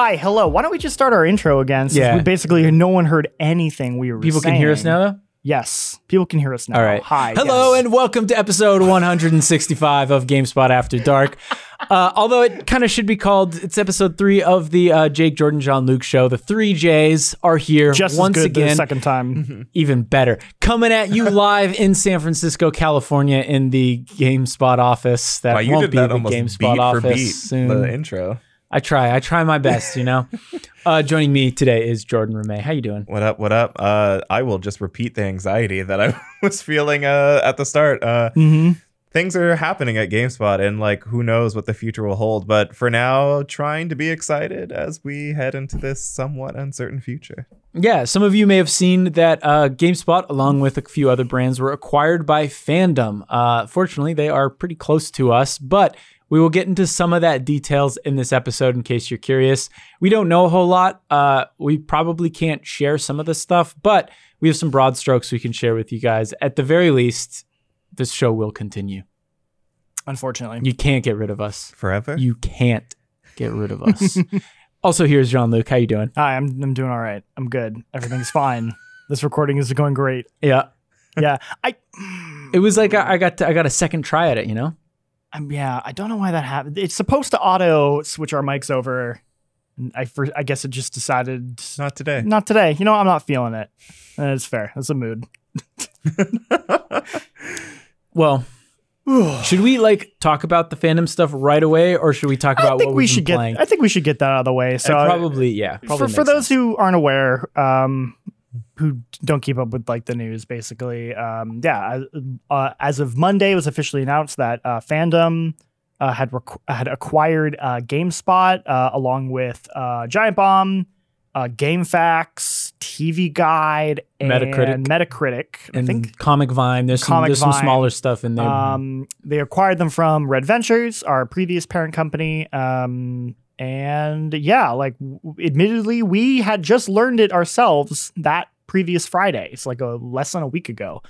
Hi, hello. Why don't we just start our intro again? Since Yeah. we basically no one heard anything we were People can hear us saying. now, though? Yes, people can hear us now. All right. Hi. Hello, yes. and welcome to episode 165 of GameSpot After Dark. Uh, although it kind of should be called, it's episode three of the uh, Jake Jordan Jean Luc show. The three J's are here just once as good the again. second time. even better. Coming at you live in San Francisco, California, in the GameSpot office. That Wow, you won't did be that the almost GameSpot beat for office beat soon. the intro. I try. I try my best. You know. uh, joining me today is Jordan Ramée. How you doing? What up? What up? Uh, I will just repeat the anxiety that I was feeling uh, at the start. Uh, hmm things are happening at GameSpot, and like who knows what the future will hold. But for now, trying to be excited as we head into this somewhat uncertain future. Yeah, some of you may have seen that uh, GameSpot, along with a few other brands, were acquired by Fandom. Uh, fortunately, they are pretty close to us, but we will get into some of that details in this episode in case you're curious. We don't know a whole lot. Uh, we probably can't share some of the stuff, but we have some broad strokes we can share with you guys. At the very least, this show will continue. Unfortunately. You can't get rid of us. Forever? You can't get rid of us. also, here's Jean Luc. How you doing? Hi, I'm I'm doing all right. I'm good. Everything's fine. This recording is going great. Yeah, Yeah. I it was like I, I got to, I got a second try at it. You know. Um, yeah, I don't know why that happened. It's supposed to auto switch our mics over. I for, I guess it just decided Not today. not today. You know, I'm not feeling it. It's fair. It's a mood. Well, should we like talk about the fandom stuff right away, or should we talk about I think what we should get. playing? I think we should get that out of the way. So probably, yeah. Probably for, for those sense. who aren't aware, um, who don't keep up with like the news, basically, um, yeah, as- uh, as of Monday, it was officially announced that uh, fandom uh, had requ- had acquired uh, GameSpot uh, along with uh, Giant Bomb, uh, GameFAQs, TV Guide, and Metacritic. Metacritic. I and think Comic Vine, there's some Comic there's some smaller stuff in there. um, they acquired them from Red Ventures, our previous parent company. Um, and yeah, like w- admittedly, we had just learned it ourselves that previous Friday. It's like a less than a week ago.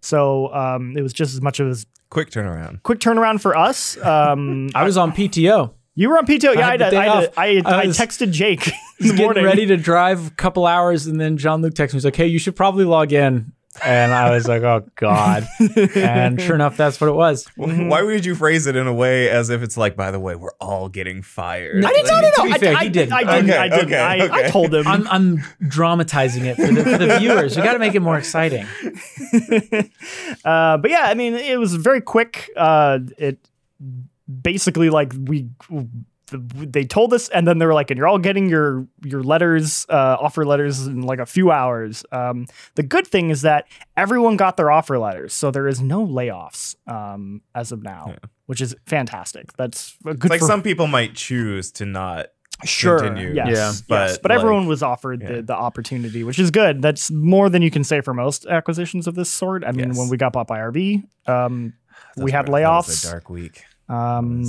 So um, it was just as much of a Quick turnaround. quick turnaround for us. Um, I was on PTO. you were on PTO. Yeah, I I, had the did. day I, did. off. I, I I was- texted Jake in He's getting morning. ready to drive a couple hours, and then Jean Luc texts me. He's like, "Hey, you should probably log in." And I was like, "Oh God!" and sure enough, that's what it was. Why would you phrase it in a way as if it's like, by the way, we're all getting fired? No, I didn't know. To No, no, I, fair, I, he didn't. I didn't. Okay, I didn't. okay, I, I told him. I'm, I'm dramatizing it for the, for the viewers. We got to make it more exciting. uh, but yeah, I mean, it was very quick. Uh, it basically like we they told us, and then they were like, "And you're all getting your your letters, uh, offer letters in like a few hours." Um, the good thing is that everyone got their offer letters, so there is no layoffs um, as of now, Yeah. which is fantastic. That's good. It's like for, some people might choose to not. sure, continue. yes, Yeah, yes, but, but like, everyone was offered yeah. the, the opportunity, which is good. That's more than you can say for most acquisitions of this sort. I mean, Yes. when we got bought by RV, um, we had right, that was layoffs. a dark week. Um,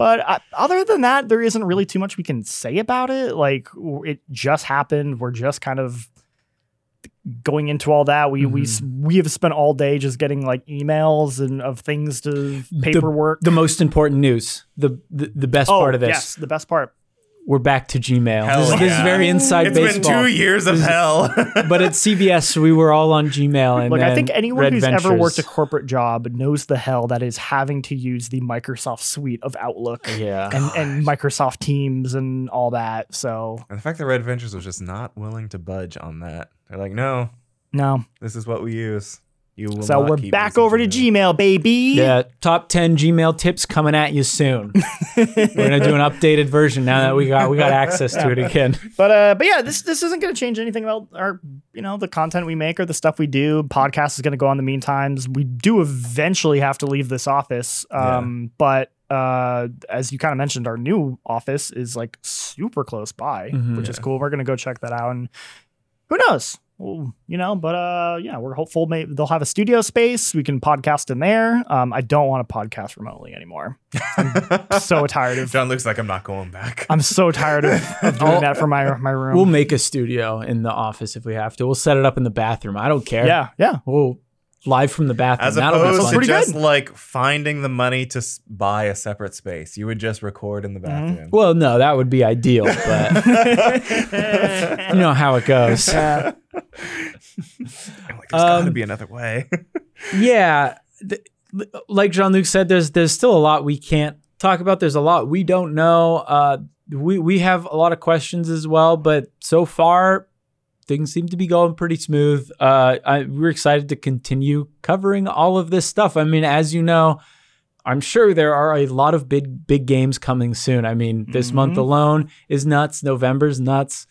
but uh, other than that, there isn't really too much we can say about it. Like it just happened. We're just kind of going into all that. We we s- we have spent all day just getting like emails and of things to paperwork. The most important news, the the, the best oh, part of this, yes, the best part. We're back to Gmail. Hell this, is- this is very inside baseball. It's been two years of hell. but at CBS, we were all on Gmail. And Look, I think anyone Red who's ever worked a corporate job knows the hell that is having to use the Microsoft suite of Outlook yeah, and, and Microsoft Teams and all that. So and the fact that Red Ventures was just not willing to budge on that. They're like, no, no. this is what we use. You will So not we're keep back over to Gmail, baby. yeah. Top ten Gmail tips coming at you soon. we're gonna do an updated version now that we got we got access to it again. But uh, but yeah, this this isn't going to change anything about our you know the content we make or the stuff we do. Podcast is going to go on the meantime. We do eventually have to leave this office. Um, but uh, as you kind of mentioned, our new office is like super close by, Mhm. which is cool. We're going to go check that out, and who knows. Well, you know, but uh, yeah, we're hopeful. Maybe they'll have a studio space. We can podcast in there. Um, I don't want to podcast remotely anymore. I'm so tired of. John looks like I'm not going back. I'm so tired of, of doing I'll- that for my my room. We'll make a studio in the office if we have to. We'll set it up in the bathroom. I don't care. yeah, yeah. We'll live from the bathroom. As That'll be opposed fun. to Pretty just good. like finding the money to s- buy a separate space, you would just record in the bathroom. Well, no, that would be ideal, but you know how it goes. Yeah. I'm like, there's got to Um, be another way. yeah, th- like Jean Luc said, there's there's still a lot we can't talk about. There's a lot we don't know. Uh, we we have a lot of questions as well, but so far things seem to be going pretty smooth. Uh, I, we're excited to continue covering all of this stuff. I mean, as you know. I'm sure there are a lot of big big games coming soon. I mean, this month Mhm. alone is nuts. November's nuts.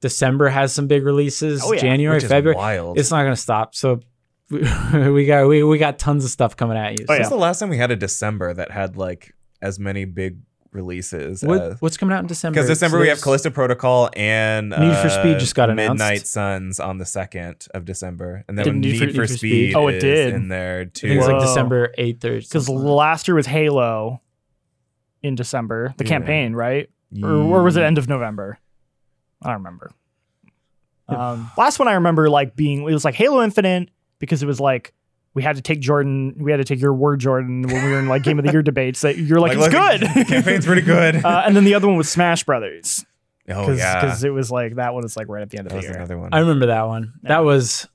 December has some big releases. Oh, yeah. January, February. wild. It's not going to stop. So we, we got we, we got tons of stuff coming at you. Oh, So When's the last time we had a December that had like as many big releases? what, as- what's coming out in December? Because December So we have there's- Callisto Protocol and Need for uh, Speed just got announced. Midnight Suns on the second of December, and then Did Need, Need for- for, Need for Speed, Speed- Oh, it is did. in there I too. think it's like December eighth or Because last year was Halo in December, the Yeah. campaign, right? Or, or was it end of November? I don't remember. Um, last one I remember like being it was like Halo Infinite because it was like we had to take Jordan, we had to take your word, Jordan, when we were in like Game of the Year debates. That you're like, Like, it's look, good. campaign's pretty good. uh, and then the other one was Smash Brothers oh because yeah, it was like that one was like right at the end of the was year. another one. I remember that one. Yeah. That was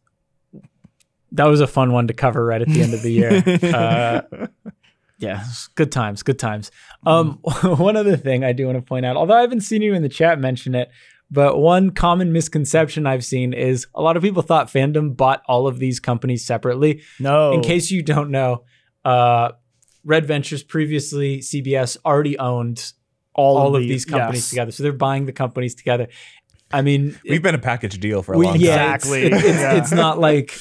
that was a fun one to cover right at the end of the year. Uh, yeah, good times, good times. Um, one other thing I do want to point out, although I haven't seen you in the chat mention it, but one common misconception I've seen is a lot of people thought fandom bought all of these companies separately. no, In case you don't know, uh, Red Ventures previously CBS already owned all, all of the- these companies yes. together, so they're buying the companies together. I mean, We've been a package deal for a we- long yeah, time. Exactly. It's, it's, Yeah. it's not like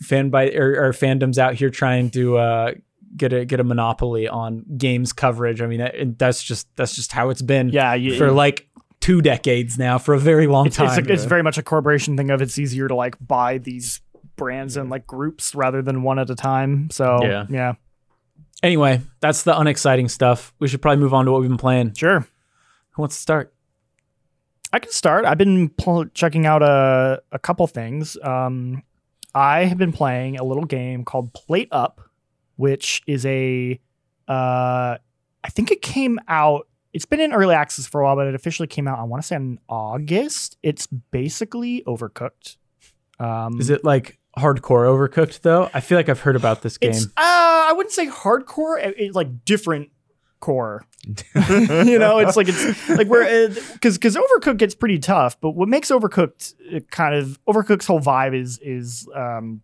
fan by or, or fandoms out here trying to uh, get a get a monopoly on games coverage. I mean, that, and that's just that's just how it's been Yeah, you, for like two decades now, for a very long it's, time. it's, it's very much a corporation thing of it's easier to like buy these brands in like groups rather than one at a time. So Yeah. yeah, anyway, that's the unexciting stuff. We should probably move on to what we've been playing. sure. Who wants to start? I can start. I've been pl- checking out a a couple things. Um, I have been playing a little game called Plate Up, which is a uh, I think it came out. It's been in early access for a while, but it officially came out. I want to say in August. It's basically Overcooked. Um, Is it like hardcore overcooked though? I feel like I've heard about this game. It's uh, I wouldn't say hardcore. it- It's like different core. you know, it's like it's like where because because Overcooked gets pretty tough. But what makes Overcooked uh, kind of Overcooked's whole vibe is is um,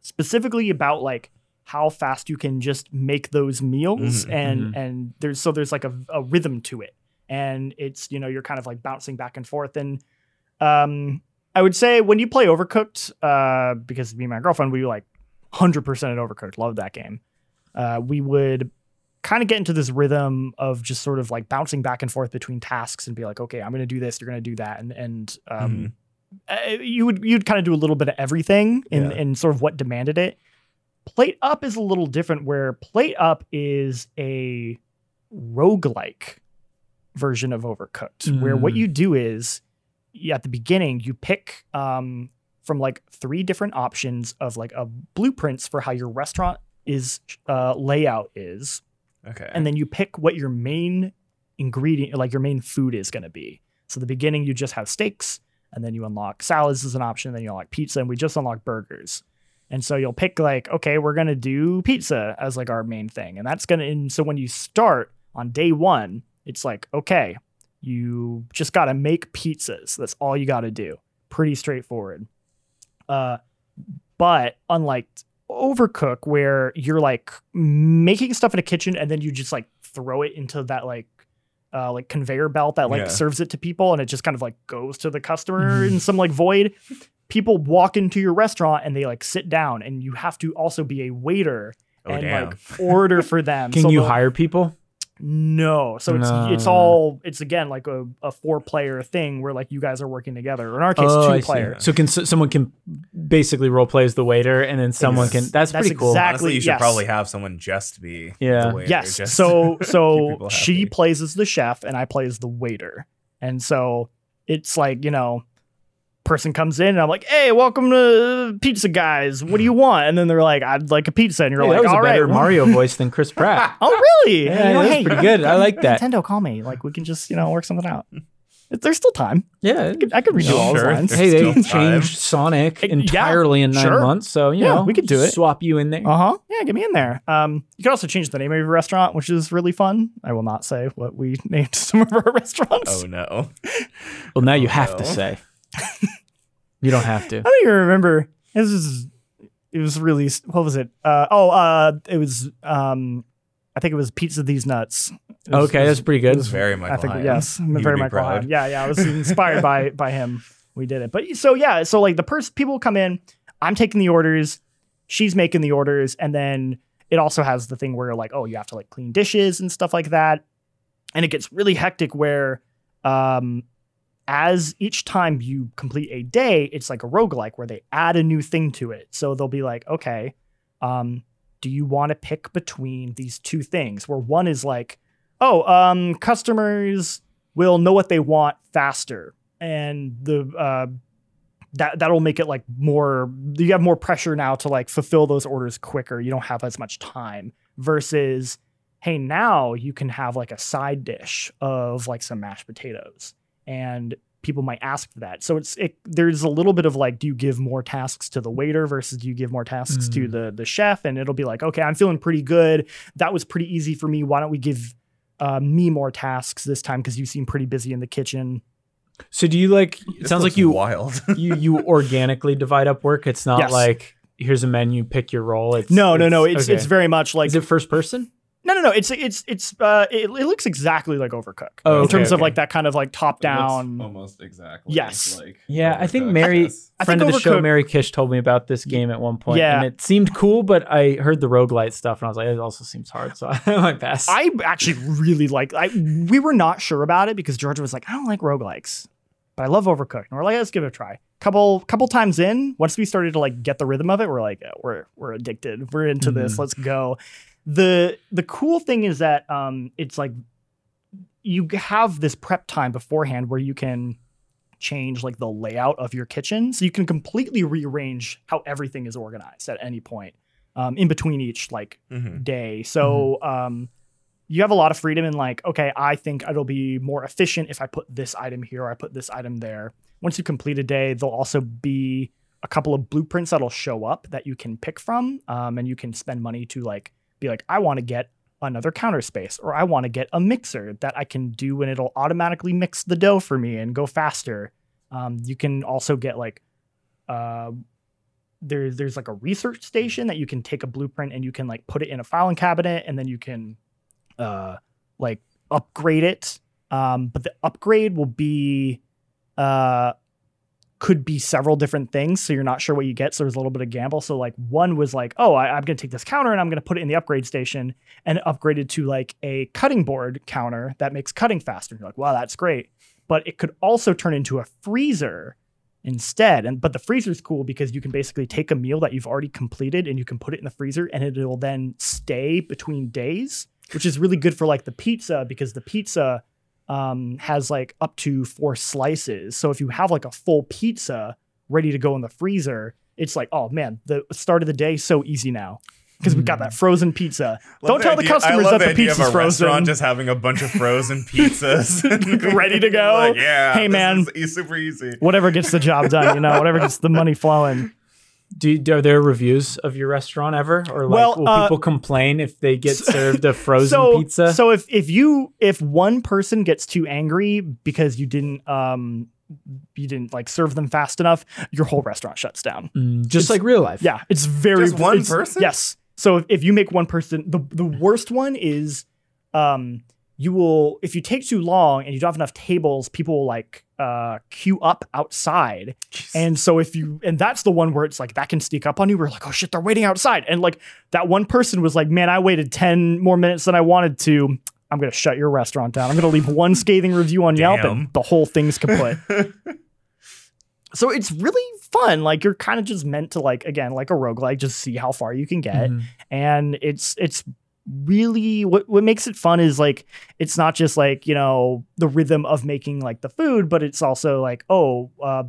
specifically about like how fast you can just make those meals Mhm, and mhm. and there's so there's like a, a rhythm to it and it's you know you're kind of like bouncing back and forth and um I would say when you play Overcooked uh because me and my girlfriend we like 100% at Overcooked love that game uh we would kind of get into this rhythm of just sort of like bouncing back and forth between tasks and be like okay I'm going to do this you're going to do that and and um uh, you would you'd kind of do a little bit of everything in, Yeah. in sort of what demanded it. Plate Up is a little different where Plate Up is a roguelike version of Overcooked, where what Mm. you do is at the beginning you pick um, from like three different options of like a blueprints for how your restaurant is uh, layout is Okay. and then you pick what your main ingredient, like your main food is going to be. So the beginning, you just have steaks, and then you unlock salads as an option, then you unlock pizza, and we just unlock burgers. And so you'll pick like, okay, we're gonna do pizza as like our main thing, and that's gonna. And so when you start on day one, it's like, okay, you just gotta make pizzas. That's all you gotta do. Pretty straightforward. Uh, but unlike overcook where you're like making stuff in a kitchen and then you just like throw it into that like uh like conveyor belt that like Yeah. serves it to people and it just kind of like goes to the customer in some like void people walk into your restaurant and they like sit down and you have to also be a waiter oh and damn. like order for them Can So you hire people? no so it's it's all it's again like a, a four player thing where like you guys are working together or in our case Oh, I two see. player So can s- someone can basically role play as the waiter, and then someone Ex- can. That's, that's pretty cool. exact- Honestly, you should yes. probably have someone just be Yeah. the waiter, Yes. so so she plays as the chef and I play as the waiter. And so it's like, you know, person comes in and I'm like, "Hey, welcome to Pizza Guys. What do you want?" And then they're like, "I'd like a pizza." And you're Hey, like, that was "All a right." better Mario voice than Chris Pratt. Oh, really? Yeah, You know, that's hey, pretty good. I like that. Nintendo, call me. Like we can just you know work something out. There's still time. Yeah. I could, I could redo No, all those sure. lines. Hey, they Still time. changed Sonic Yeah, entirely in nine sure. months, so you Yeah, know we could do it. Swap you in there. Uh huh. Yeah, get me in there. Um, you can also change the name of your restaurant, which is really fun. I will not say what we named some of our restaurants. Oh no. well, now you have to say. you don't have to. I don't even remember. This is. It was released. What was it? Uh, oh, uh, it was. Um, I think it was Pizza These Nuts. Was- Okay, it that's was- pretty it good. was- Very Michael I think Higham. yes, You very would be Michael proud. Higham. Yeah, yeah. I was inspired by by him. We did it, but so yeah, so like the person people come in, I'm taking the orders, she's making the orders, and then it also has the thing where like oh you have to like clean dishes and stuff like that, and it gets really hectic where, um, as each time you complete a day, it's like a roguelike where they add a new thing to it. So they'll be like, okay, um, do you want to pick between these two things? Where one is like, oh, um, customers will know what they want faster, and the uh, that that'll make it like more. You have more pressure now to like fulfill those orders quicker. You don't have as much time versus, hey, now you can have like a side dish of like some mashed potatoes, and people might ask for that. So it's it, there's a little bit of like, do you give more tasks to the waiter versus do you give more tasks to Mm. the the chef? And it'll be like, okay, I'm feeling pretty good. That was pretty easy for me. Why don't we give uh, me more tasks this time because you seem pretty busy in the kitchen. So do you like? It This sounds like you wild. you you organically divide up work. It's not Yes. like here's a menu, pick your role. It's No, no, no. It's okay. it's very much like Is it first person? No, no, no. It's it's it's uh, it, it looks exactly like Overcook Oh, in okay, terms of like that kind of like top down. almost exactly. Yes. Like Yeah, I think Mary, I friend think of the show, Mary Kish, told me about this game at one point, Yeah. and it seemed cool. But I heard the roguelite stuff, and I was like, it also seems hard, so I might pass. I actually really like. I we were not sure about it because Georgia was like, I don't like roguelikes, but I love Overcooked. And we're like, let's give it a try. Couple couple times in, once we started to like get the rhythm of it, we're like, oh, we're we're addicted. We're into this. Mhm. Let's go. The The cool thing is that um, it's like you have this prep time beforehand where you can change like the layout of your kitchen, so you can completely rearrange how everything is organized at any point um, in between each like Mhm. day. So um, you have a lot of freedom in like, okay, I think it'll be more efficient if I put this item here or I put this item there. Once you complete a day, there'll also be a couple of blueprints that'll show up that you can pick from, um, and you can spend money to like be like, I want to get another counter space or I want to get a mixer that I can do and it'll automatically mix the dough for me and go faster. Um, you can also get like uh, there's there's like a research station that you can take a blueprint and you can like put it in a filing cabinet and then you can uh like upgrade it um but the upgrade will be uh could be several different things so you're not sure what you get so there's a little bit of gamble so like one was like oh I, i'm going to take this counter and i'm going to put it in the upgrade station and upgraded to like a cutting board counter that makes cutting faster And you're like wow that's great but it could also turn into a freezer instead. And but the freezer's cool because you can basically take a meal that you've already completed and you can put it in the freezer and it will then stay between days, which is really good for like the pizza because the pizza um, has like up to four slices. So if you have like a full pizza ready to go in the freezer, it's like, oh man, the start of the day so easy now. Because we've got that frozen pizza. Love Don't tell the idea- I customers that the of pizza's a restaurant frozen. just having a bunch of frozen pizzas Ready to go. Like, yeah. Hey, man. e- super easy. Whatever gets the job done, you know, whatever gets the money flowing. Do, are there reviews of your restaurant ever, or like Well, will uh, people complain if they get served a frozen so, pizza? So if if you if one person gets too angry because you didn't um you didn't like serve them fast enough, your whole restaurant shuts down. Mm, just it's- like real life. Yeah, it's very Just one it's- person? Yes. So if, if you make one person, the the worst one is, um, you will if you take too long and you don't have enough tables, people will like uh queue up outside, and so if you and that's the one where it's like that can sneak up on you. We're like, oh shit, they're waiting outside, and like that one person was like, man, I waited ten more minutes than I wanted to. I'm gonna shut your restaurant down. I'm gonna leave one scathing review on Yelp, and the whole thing's kaput. so it's really fun. Like you're kind of just meant to like again, like a roguelike, just see how far you can get. Mhm. And it's it's really what what makes it fun is like it's not just like, you know, the rhythm of making like the food, but it's also like, oh, uh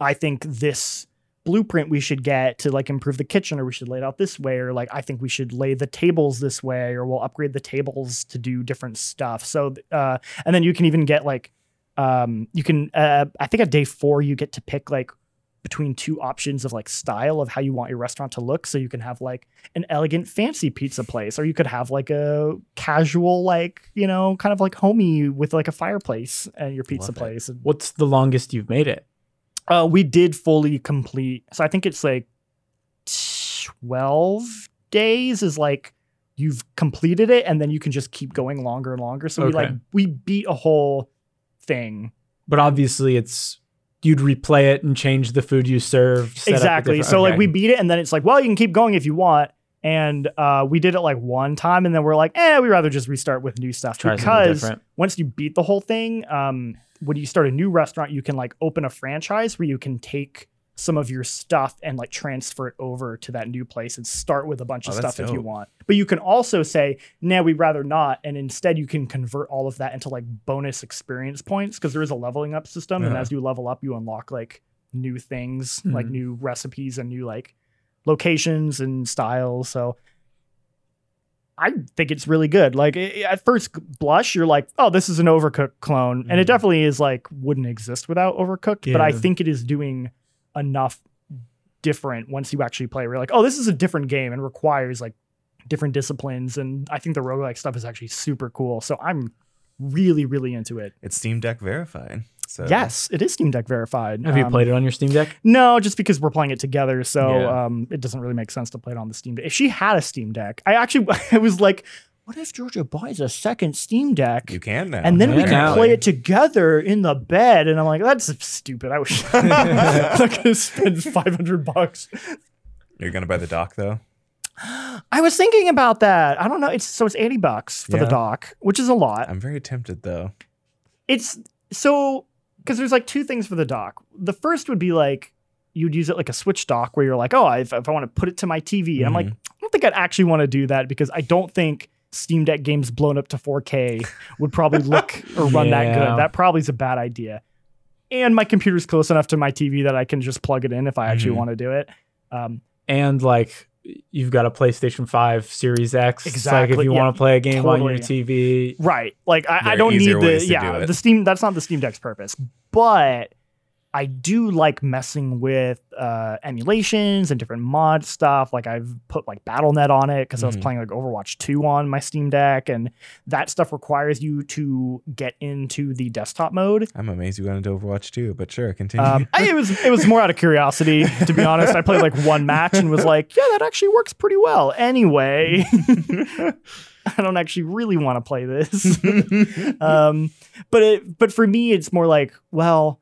I think this blueprint we should get to like improve the kitchen or we should lay it out this way or like I think we should lay the tables this way or we'll upgrade the tables to do different stuff. So uh and then you can even get like um you can uh I think at day 4 you get to pick like between two options of like style of how you want your restaurant to look. So you can have like an elegant fancy pizza place or you could have like a casual like you know kind of like homey with like a fireplace at your pizza Love place. And, What's the longest you've made it? uh we did fully complete so i think it's like 12 days is like you've completed it and then you can just keep going longer and longer. So we like we beat a whole thing. But obviously, it's you'd replay it and change the food you served. set up a exactly. different- so like we beat it and then it's like well you can keep going if you want. And uh, we did it like one time and then we're like eh we'd rather just restart with new stuff. Try because once you beat the whole thing um, when you start a new restaurant you can like open a franchise where you can take some of your stuff and like transfer it over to that new place and start with a bunch of Oh, stuff if you want but you can also say nah we'd rather not and instead you can convert all of that into like bonus experience points because there is a leveling up system and Uh-huh. as you level up you unlock like new things like Mhm. new recipes and new like locations and styles so I think it's really good. Like at first blush, you're like, "Oh, this is an Overcooked clone," and it Mhm. definitely is like wouldn't exist without Overcooked. But I think it is doing enough different once you actually play. We're like, "Oh, this is a different game and requires like different disciplines." And I think the roguelike stuff is actually super cool. So I'm really, really into it. It's Steam Deck verified. So Yes, it is Steam Deck verified. Have you Um, played it on your Steam Deck? No, just because we're playing it together, so Yeah. um, it doesn't really make sense to play it on the Steam Deck. If she had a Steam Deck, I actually I was like, what if Georgia buys a second Steam Deck? you can now. and then we Yeah, can now. play it together in the bed. And I'm like, that's stupid. I wish I'm not gonna spend 500 bucks. You're gonna buy the dock though. I was thinking about that. I don't know. It's so it's 80 bucks for the dock, which is a lot. I'm very tempted though. It's so because there's like two things for the dock. The first would be like you'd use it like a Switch dock where you're like, oh, if, if I want to put it to my TV, and I'm like, mm-hmm. I don't think I'd actually want to do that because I don't think Steam Deck games blown up to 4K would probably look or run that good. That probably is a bad idea. And my computer's close enough to my TV that I can just plug it in if I actually Mhm. want to do it. Um, And like you've got a PlayStation 5 Series X. It's like if you yeah, want to play a game on your. TV. Right. Like I, I don't need the yeah, do the Steam that's not the Steam Deck's purpose. But I do like messing with uh, emulations and different mod stuff. Like I've put like BattleNet on it because I was Mhm. playing like Overwatch 2 on my Steam Deck, and that stuff requires you to get into the desktop mode. I'm amazed you got into Overwatch 2, but sure, continue. Um, I, it was it was more out of curiosity, to be honest. I played like one match and was like, yeah, that actually works pretty well. Anyway, I don't actually really want to play this. um, but it but for me, it's more like, well,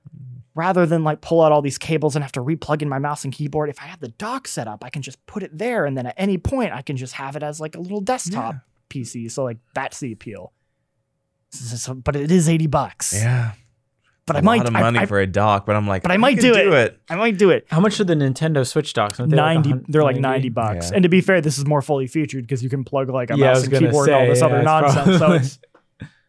rather than like pull out all these cables and have to replug in my mouse and keyboard, if I have the dock set up, I can just put it there, and then at any point, I can just have it as like a little desktop PC. So like that's the appeal. So- so- but it is eighty bucks. yeah, but a I might A lot of I- money I, for a dock, but I'm like, but I might could do do it. I might do it. How much are the Nintendo Switch docks? They like 90 a hun- they're like 90 bucks Yeah. and to be fair this is more fully featured because you can plug like a Yeah, mouse and gonna keyboard and all this yeah, other it's nonsense so it's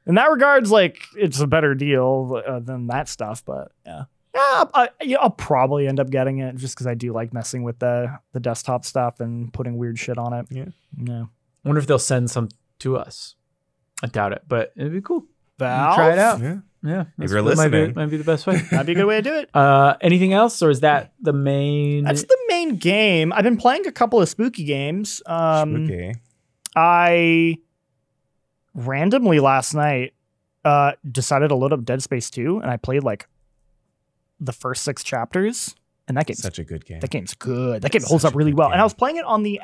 in that regards like it's a better deal uh, than that stuff but yeah yeah, I, yeah, I'll probably end up getting it just because I do like messing with the the desktop stuff and putting weird shit on it. Yeah. yeah. I wonder if they'll send some to us. I doubt it, but it'd be cool. Valve? Try it out. Yeah. Yeah, If you're that might be- listening. might be the best way. That'd be a good way to do it. Uh, anything else, or is that the main? That's the main game. I've been playing a couple of spooky games. Um, Spooky. I randomly last night uh decided to load up Dead Space 2 and I played like the first 6 chapters and that game's Such a good game. that game's good. That game It's holds up really well. And. I was playing it on the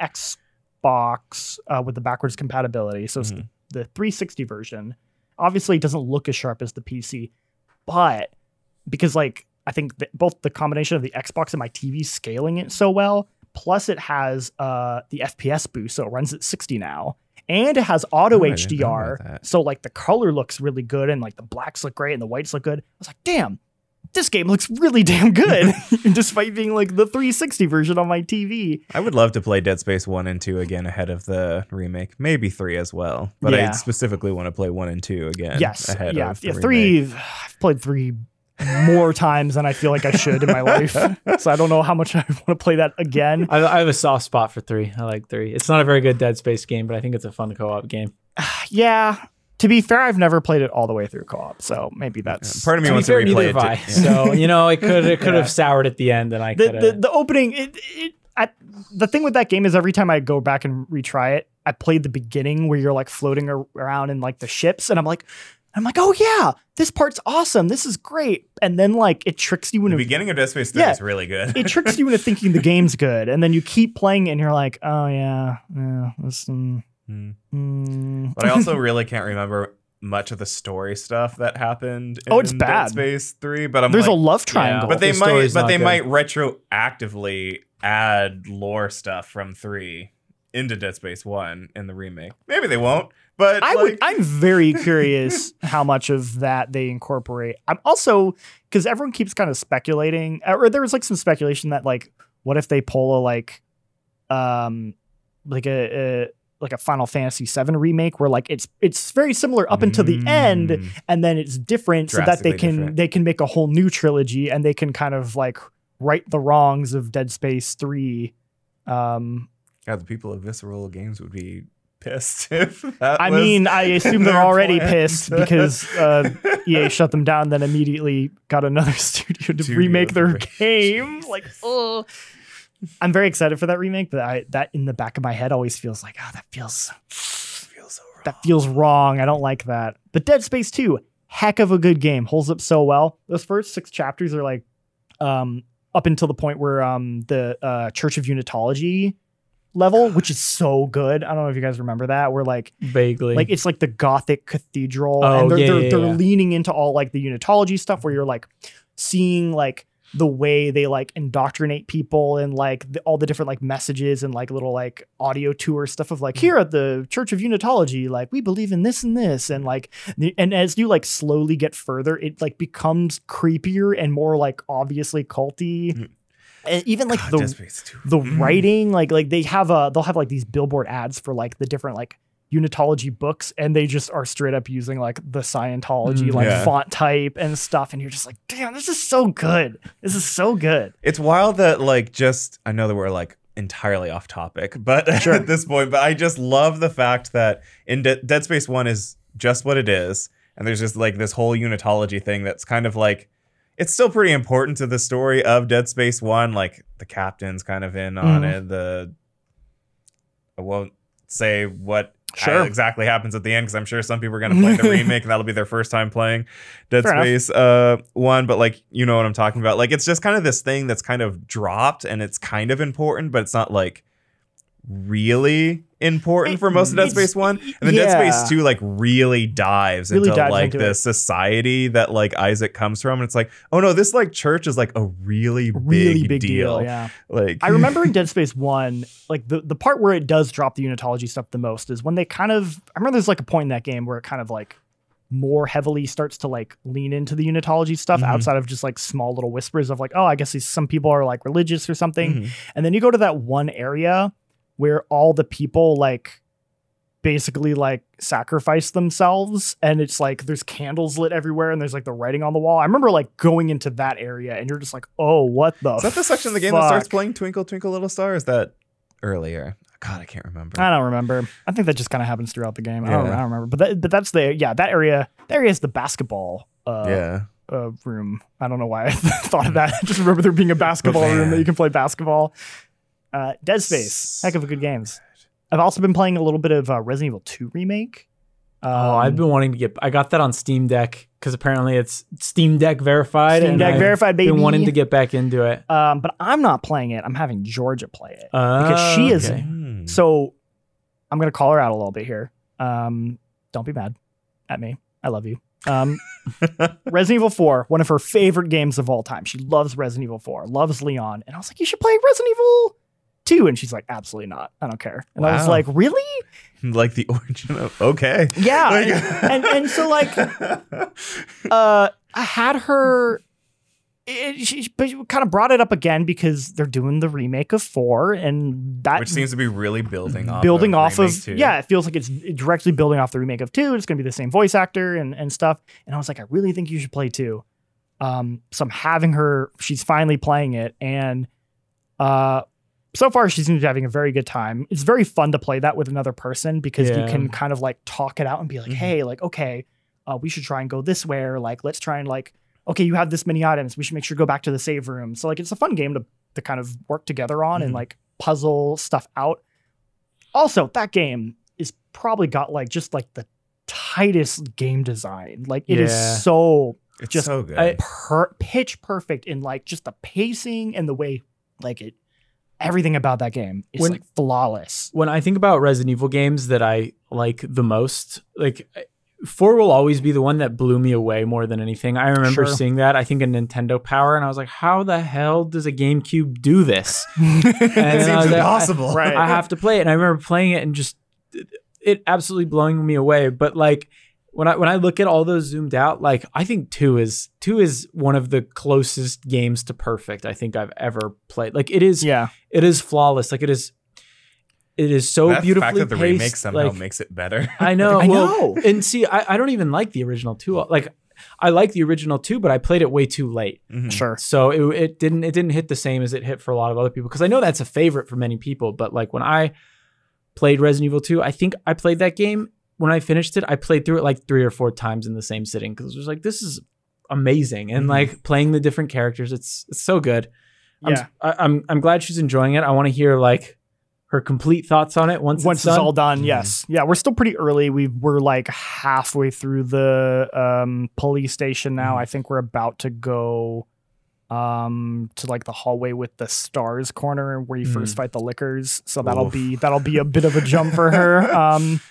Xbox uh, with the backwards compatibility. So it's Mhm. the 360 version. Obviously it doesn't look as sharp as the PC, but because like I think that both the combination of the Xbox and my TV scaling it so well, plus it has uh the FPS boost, so it runs at 60 now. And it has auto Oh, I didn't know about HDR. So like the color looks really good and like the blacks look great and the whites look good. I was like, damn, this game looks really damn good. Despite being like the 360 version on my TV. I would love to play Dead Space 1 and 2 again ahead of the remake. Maybe 3 as well. But I specifically want to play 1 and 2 again yes. ahead Yeah. of the yeah remake. three I've played three more times than I feel like I should in my life. So I don't know how much I want to play that again. I, I have a soft spot for three. I like three. It's not a very good Dead Space game, but I think it's a fun co-op game. Yeah. To be fair, I've never played it all the way through co-op, so maybe that's Part of me To be wants to fair, neither replay it. I. So you know, it could it could Yeah. have soured at the end, and I the, the the opening. It, it I, the thing with that game is every time I go back and retry it, I played the beginning where you're like floating ar- around in like the ships, and I'm like, I'm like, oh yeah, this part's awesome. This is great, and then like it tricks you into The beginning of Dead Space 3 Yeah. is really good. it tricks you into thinking the game's good, and then you keep playing, and you're like, oh yeah, yeah, this. Mm, Mm. But I also really can't remember much of the story stuff that happened. Oh, it's in bad. Dead Space Three, but I'm there's like, a love triangle. but they The might, but they good. might retroactively add lore stuff from three into Dead Space One in the remake. Maybe they won't, but I like, would. I'm very curious how much of that they incorporate. I'm also because everyone keeps kind of speculating, uh, or there was like some speculation that like, what if they pull a like, um, like a, a like a Final Fantasy VII remake where like it's it's very similar up until the end, Mm. and then it's different, so that they can different. they can make a whole new trilogy and they can kind of like right the wrongs of Dead Space Three. Um, God, the people of Visceral Games would be pissed if that I mean, I assume they're already plan. pissed because uh, EA shut them down, then immediately got another studio to remake their game. Like, oh, I'm very excited for that remake, but I, that in the back of my head always feels like, oh, that feels feels so wrong. that feels wrong. I don't like that. But Dead Space 2, heck of a good game, holds up so well. Those first six chapters are like, um, up until the point where um the uh, Church of Unitology level, which is so good. I don't know if you guys remember that. Where like vaguely. like it's like the gothic cathedral Oh, and they're, yeah, they're, yeah, they're yeah. leaning into all like the unitology stuff where you're like seeing like the way they like indoctrinate people and like the, all the different like messages and like little like audio tour stuff of like here at the church of unitology like we believe in this and this and like the- and as you like slowly get further it like becomes creepier and more like obviously culty Mhm. and even like God, the Dead Space 2. the Mm. writing like like they have a they'll have like these billboard ads for like the different like unitology books and they just are straight up using like the scientology Mm. like Yeah. font type and stuff and you're just like damn this is so good this is so good It's wild that like just I know that we're like entirely off topic, but Sure. at this point, but I just love the fact that in De- Dead Space 1 is just what it is and there's just like this whole unitology thing that's kind of like it's still pretty important to the story of Dead Space 1 like the captain's kind of in on Mhm. it the I won't say what Sure. exactly happens at the end because I'm sure some people are going to play the remake and that'll be their first time playing Dead Fair. Space uh one but like you know what I'm talking about like it's just kind of this thing that's kind of dropped and it's kind of important but it's not like really important for most of Dead Space 1 and then Dead. Space 2 like really dives Really into dives like into the it. society that like Isaac comes from and it's like oh no this like church is like a really big, really big deal, deal, yeah like i remember in dead space 1 like the, the part where it does drop the unitology stuff the most is when they kind of i remember there's like a point in that game where it kind of like more heavily starts to like lean into the unitology stuff Mhm. outside of just like small little whispers of like oh i guess these some people are like religious or something Mhm. And then you go to that one area where all the people like basically like sacrifice themselves and it's like there's candles lit everywhere and there's like the writing on the wall. I remember like going into that area and you're just like, "Oh, what the Is that the section of the game that starts playing Twinkle Twinkle Little Star? Or is that earlier? God, I can't remember. I don't remember. I think that just kind of happens throughout the game. I, don't, I don't remember. But that, but that's the yeah, that area that area is the basketball uh, yeah. uh room. I don't know why I thought of that. I just remember there being a basketball room that you can play basketball. Uh, Dead Space, heck of a good games. I've also been playing a little bit of uh, Resident Evil 2 remake. Um, oh, I've been wanting to get. I got that on Steam Deck because apparently it's Steam Deck verified. Steam and Deck I've verified, baby. Been wanting to get back into it um, but I'm not playing it. I'm having Georgia play it. because she is- Hmm. So I'm gonna call her out a little bit here. Um, don't be mad at me. I love you. Um, Resident Evil 4, one of her favorite games of all time. She loves Resident Evil 4, loves Leon, and I was like, you should play Resident Evil 2, and she's like, absolutely not. I don't care. And I was Wow. like, really? like the origin of okay. Yeah. And, and and so like uh I had her it, she, but she kind of brought it up again because they're doing the remake of four, and that Which seems to be really building off building of off remake of two. yeah, it feels like it's directly building off the remake of two. It's going to be the same voice actor and and stuff. And I was like, I really think you should play two. Um, so I'm having her. She's finally playing it, and uh, so far she seems to be having a very good time. It's very fun to play that with another person because you can kind of like talk it out and be like, Mhm. hey, like okay, uh, we should try and go this way, or like let's try and like okay, you have this many items, we should make sure to go back to the save room. So like it's a fun game to to kind of work together on and Mhm. like puzzle stuff out. Also, that game is probably got like just like the tightest game design. Like it is Yeah. so It's Just- so good. Per- pitch perfect in like just the pacing and the way like it everything about that game is When- like flawless. when I think about Resident Evil games that I like the most, like four will always be the one that blew me away more than anything. I remember Sure. seeing that I think in Nintendo Power, and I was like, "How the hell does a GameCube do this?" And it seems was like, impossible. Right. I have to play it, and I remember playing it and just it absolutely blowing me away. But like when I when I look at all those zoomed out, like I think two is two is one of the closest games to perfect I think I've ever played. Like it is yeah. it is flawless. Like it is it is so that beautifully fact that the paced. remake somehow like, makes it better. I know. I well, know. And see, I, I don't even like the original two. Like I like the original two, but I played it way too late. Mhm. Sure. So it, it didn't it didn't hit the same as it hit for a lot of other people because I know that's a favorite for many people. But like when I played Resident Evil 2, I think I played that game when I finished it. I played through it like three or four times in the same sitting because it was like this is amazing and Mhm. like playing the different characters. It's it's so good. I'm, Yeah. I, I'm I'm glad she's enjoying it. I want to hear like her complete thoughts on it once Once it's, it's, done. all done, Mhm. yes. Yeah, we're still pretty early. We we're like halfway through the um, police station now. Mhm. I think we're about to go um to like the hallway with the stars corner where you first Mm. fight the lickers so that'll Oof. be that'll be a bit of a jump for her um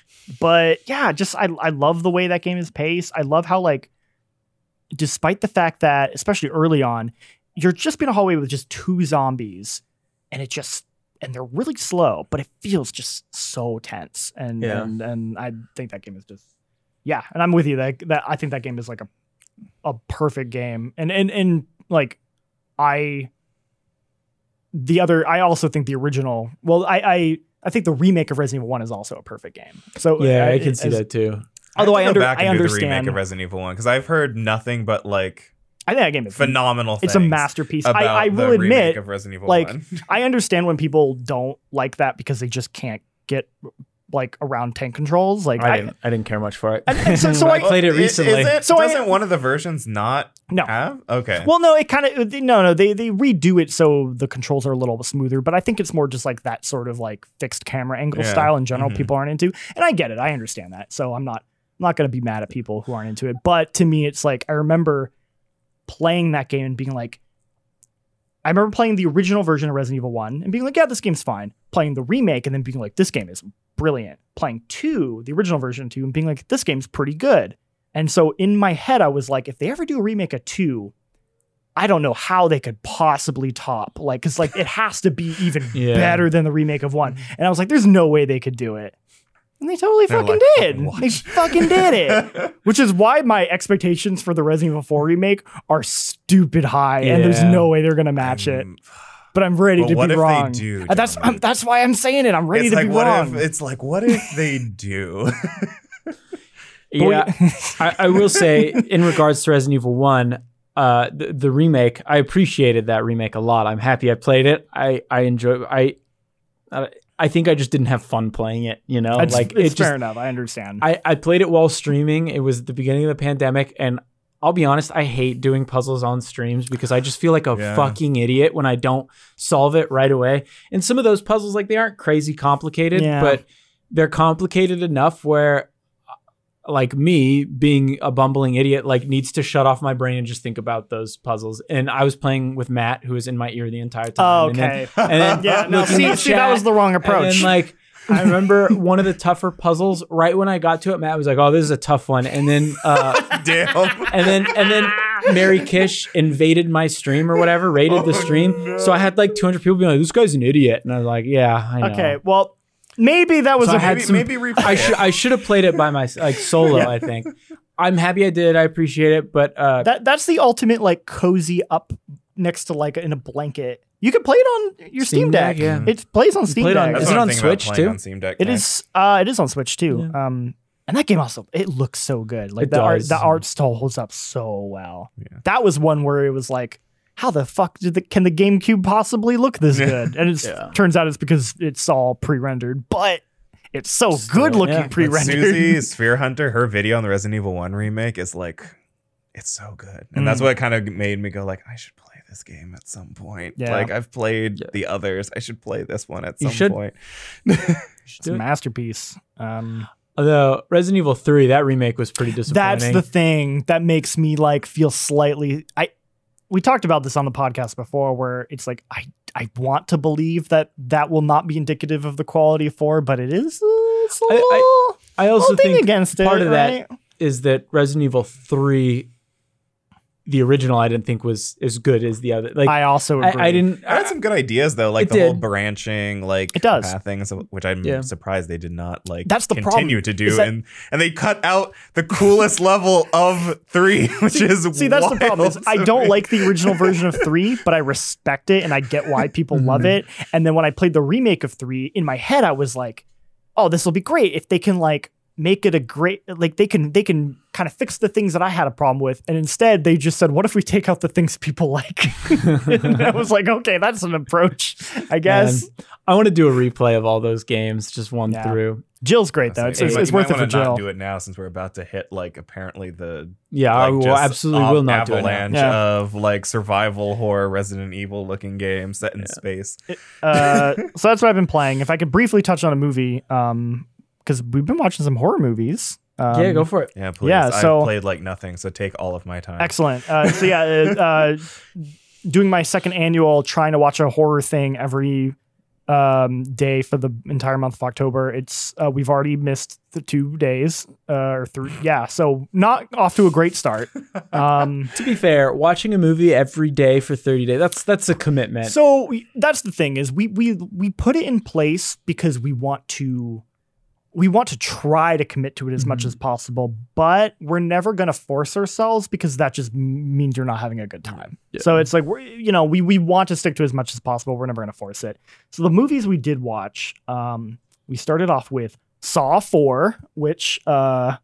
but yeah just I, I love the way that game is paced i love how like despite the fact that especially early on you're just in a hallway with just two zombies and it just and they're really slow but it feels just so tense and Yeah. and and i think that game is just yeah and i'm with you that, that i think that game is like a a perfect game and and and like i the other i also think the original well i i i think the remake of resident evil 1 is also a perfect game so Yeah, I uh, can see as- that too. Although I have to under- go back I and do the remake of Resident Evil One because I've heard nothing but like i think that game is phenomenal. it's a masterpiece About i i will remake admit of Resident Evil like, 1. I understand when people don't like that because they just can't get like around tank controls. Like I I, didn't I didn't care much for it. And- and so- so I I- played it recently. Is it, So I- doesn't one of the versions not No. have? Okay. well, no, it kind of no, no. They they redo it so the controls are a little smoother, but I think it's more just like that sort of like fixed camera angle Yeah. style in general. Mhm. People aren't into, and I get it. I understand that. So I'm not I'm not going to be mad at people who aren't into it. But to me, it's like I remember playing that game and being like. I remember playing the original version of Resident Evil 1 and being like, yeah, this game's fine. Playing the remake and then being like, this game is brilliant. Playing 2, the original version 2, and being like, this game's pretty good. And so in my head, I was like, if they ever do a remake of 2, I don't know how they could possibly top. Like, because like it has to be even Yeah. better than the remake of 1. And I was like, there's no way they could do it. And they totally They're fucking like, did. They fucking did it. Which is why my expectations for the Resident Evil 4 remake are stupid high, and there's no way they're gonna match it. I'm- But I'm ready Well, to what be if they wrong. do, Uh, that's Johnny? I'm, that's why I'm saying it. I'm ready it's to like be what wrong. if it's like what if they do? Yeah, I, I will say in regards to Resident Evil One, uh, the, the remake, I appreciated that remake a lot. I'm happy I played it. I I enjoy. I I I think I just didn't have fun playing it. You know, it's, like it's it fair enough. I understand. I I played it while streaming. It was the beginning of the pandemic, and I'll be honest, I hate doing puzzles on streams because I just feel like a Yeah. fucking idiot when I don't solve it right away. And some of those puzzles, like they aren't crazy complicated, Yeah. but they're complicated enough where uh, like me being a bumbling idiot like needs to shut off my brain and just think about those puzzles and i was playing with matt who was in my ear the entire time oh, and then- okay. and then, yeah. No. looking See, at see, that was the wrong and approach. then, like I remember one of the tougher puzzles. Right when I got to it, Matt was like, "Oh, this is a tough one," and then, uh, Damn. and then, and then, Mary Kish invaded my stream or whatever, raided the Oh, stream. no. So I had like 200 people being like, "This guy's an idiot," and I was like, "Yeah, I know." okay. Well, maybe that was So a I had maybe, some- maybe replay I should I should have played it by my like solo. I think I'm happy I did. I appreciate it, but uh, that that's the ultimate like cozy up next to like in a blanket. You can play it on your Steam, Steam Deck. Deck, yeah. It plays on Steam play it on- Deck. Is it on Switch, too? On Steam Deck It next. is. Uh, it is on Switch too. Um, And that game also it looks so good. Like It the art the art still holds up so well. Yeah. That was one where it was like, how the fuck did the can the GameCube possibly look this good? And it Yeah. turns out it's because it's all pre-rendered, but it's so good looking yeah. Pre-rendered. Susie Sphere Hunter, her video on the Resident Evil 1 remake is like it's so good. And that's Mm. what kind of made me go like I should play this game at some point. Yeah. Like I've played Yeah. the others. I should play this one at You some should. point. It's a it. masterpiece. Um, Although Resident Evil 3, that remake was pretty disappointing. that's the thing that makes me like feel slightly. I we talked about this on the podcast before, where it's like I I want to believe that that will not be indicative of the quality of four, but it is. Uh, it's a I- little, I- I also think against part it, of that right? is that Resident Evil 3, the original, I didn't think was as good as the other. Like, I also I, agree. I didn't. I had some good ideas though, like It the whole branching, like It does. things, which I'm Yeah. surprised they did not like. That's the problem, continue to do, that- and and they cut out the coolest level of three, which is See, that's the problem. Is I don't like the original version of three, but I respect it and I get why people mm-hmm. love it. And then when I played the remake of three, in my head I was like, "Oh, this will be great if they can like make it a great like they can they can kind of fix the things that I had a problem with." And instead, they just said, "What if we take out the things people like?" and I was like, "Okay, that's an approach, I guess." Man, I want to do a replay of all those games, just one Yeah. through. Jill's great though. It's, You it's, it's worth it for wanna Jill. do it now since we're about to hit like apparently the Yeah, I will absolutely will not do it. now. avalanche Yeah. of like survival horror Resident Evil looking games set in space. uh, so that's what I've been playing. If I could briefly touch on a movie, um, because we've been watching some horror movies. Um, yeah, go for it. Yeah, please. Yeah, so- I've played like nothing, so take all of my time. Excellent. Uh, so yeah, uh, uh, doing my second annual, trying to watch a horror thing every um, day for the entire month of October. It's uh, we've already missed the two days uh, or three. Yeah, so not off to a great start. Um, To be fair, watching a movie every day for 30 days, that's that's a commitment. so we, that's the thing is we we we put it in place because we want to we want to try to commit to it as much Mhm. as possible, but we're never going to force ourselves because that just means you're not having a good time. Yeah. So it's like we're you know we we want to stick to as much as possible. We're never going to force it. So the movies we did watch, um, we started off with Saw Four, which uh,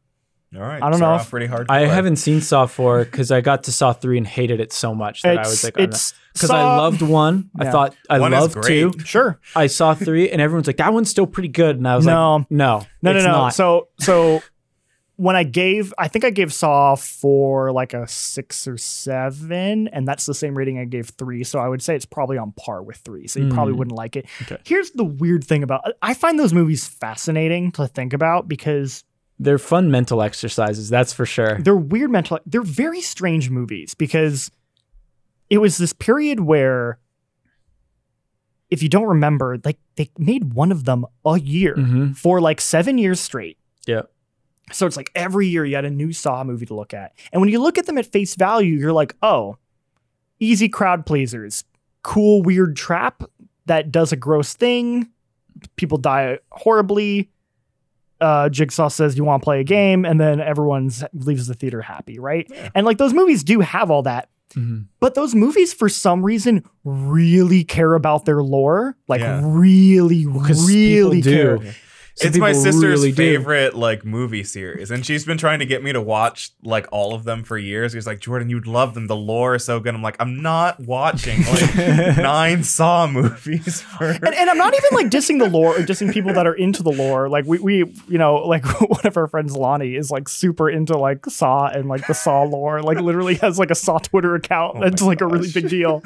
All right. I don't start know if- pretty hard. I haven't seen Saw 4 because I got to Saw 3 and hated it so much that I was like, it's because I Saw- loved one. I Yeah. thought I One is loved two. great. sure I saw three, and everyone's like, "That one's still pretty good." And I was No. like, "No, No, no, it's no. not." So, so when I gave, I think I gave Saw for like a six or seven, and that's the same rating I gave three. So I would say it's probably on par with three. So you probably Mm. wouldn't like it. Okay. Here's the weird thing about I find those movies fascinating to think about because They're fun mental exercises, that's for sure. they're weird mental. They're very strange movies because it was this period where. If you don't remember, like they made one of them a year hmm for like seven years straight. Yeah. So it's like every year you had a new Saw movie to look at. And when you look at them at face value, you're like, oh, easy crowd pleasers, cool, weird trap that does a gross thing. People die horribly. Uh, Jigsaw says you want to play a game, and then everyone leaves the theater happy, right? Yeah. And like those movies do have all that, hmm but those movies, for some reason, really care about their lore. Like Yeah. really, really people do. Some it's my sister's really do. favorite like movie series, and she's been trying to get me to watch like all of them for years. She's like, Jordan, you'd love them. The lore is so good. I'm like, I'm not watching like nine Saw movies. For... and, and I'm not even like dissing the lore or dissing people that are into the lore. Like we, we, you know, like one of our friends, Lonnie, is like super into like Saw and like the Saw lore. Like literally has like a Saw Twitter account. Oh That's like a really big deal.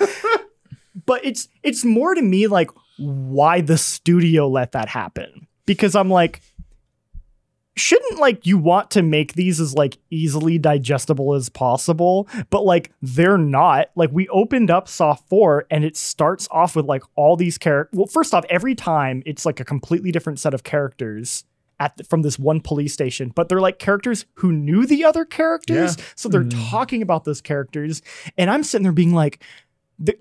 but it's it's more to me like why the studio let that happen because I'm like. Shouldn't like you want to make these as like easily digestible as possible, but like they're not. Like we opened up Saw 4 and it starts off with like all these characters. Well, first off, every time it's like a completely different set of characters at the, from this one police station, but they're like characters who knew the other characters, so they're Mm. talking about those characters, and I'm sitting there being like, th-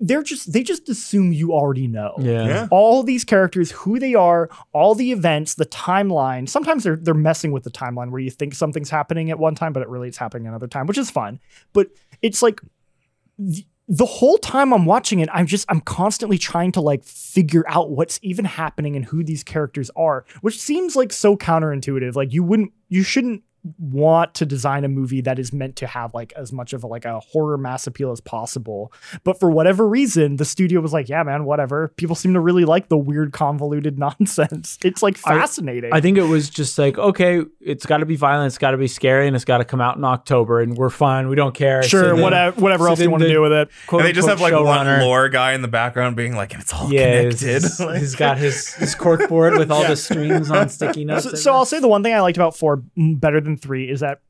they're just they just assume you already know Yeah. Yeah. all these characters, who they are, all the events, the timeline. Sometimes they're they're messing with the timeline where you think something's happening at one time, but it really is happening another time, which is fun. But it's like th- the whole time I'm watching it, I'm just I'm constantly trying to like figure out what's even happening and who these characters are, which seems like so counterintuitive. Like you wouldn't you shouldn't want to design a movie that is meant to have like as much of a, like a horror mass appeal as possible. But for whatever reason, the studio was like, yeah, man, whatever. People seem to really like the weird convoluted nonsense. It's like fascinating. I think it was just like, okay, it's got to be violent, it's got to be scary, and it's got to come out in October, and we're fine. We don't care. sure, So then- whatever whatever so else you want to do with it. quote and they just have unquote like one lore guy in the background being like, and it's all Yeah, he's, connected. Like- he's got his his cork board with all Yeah. the strings on sticky notes. So, so I'll say the one thing I liked about four better than three is that.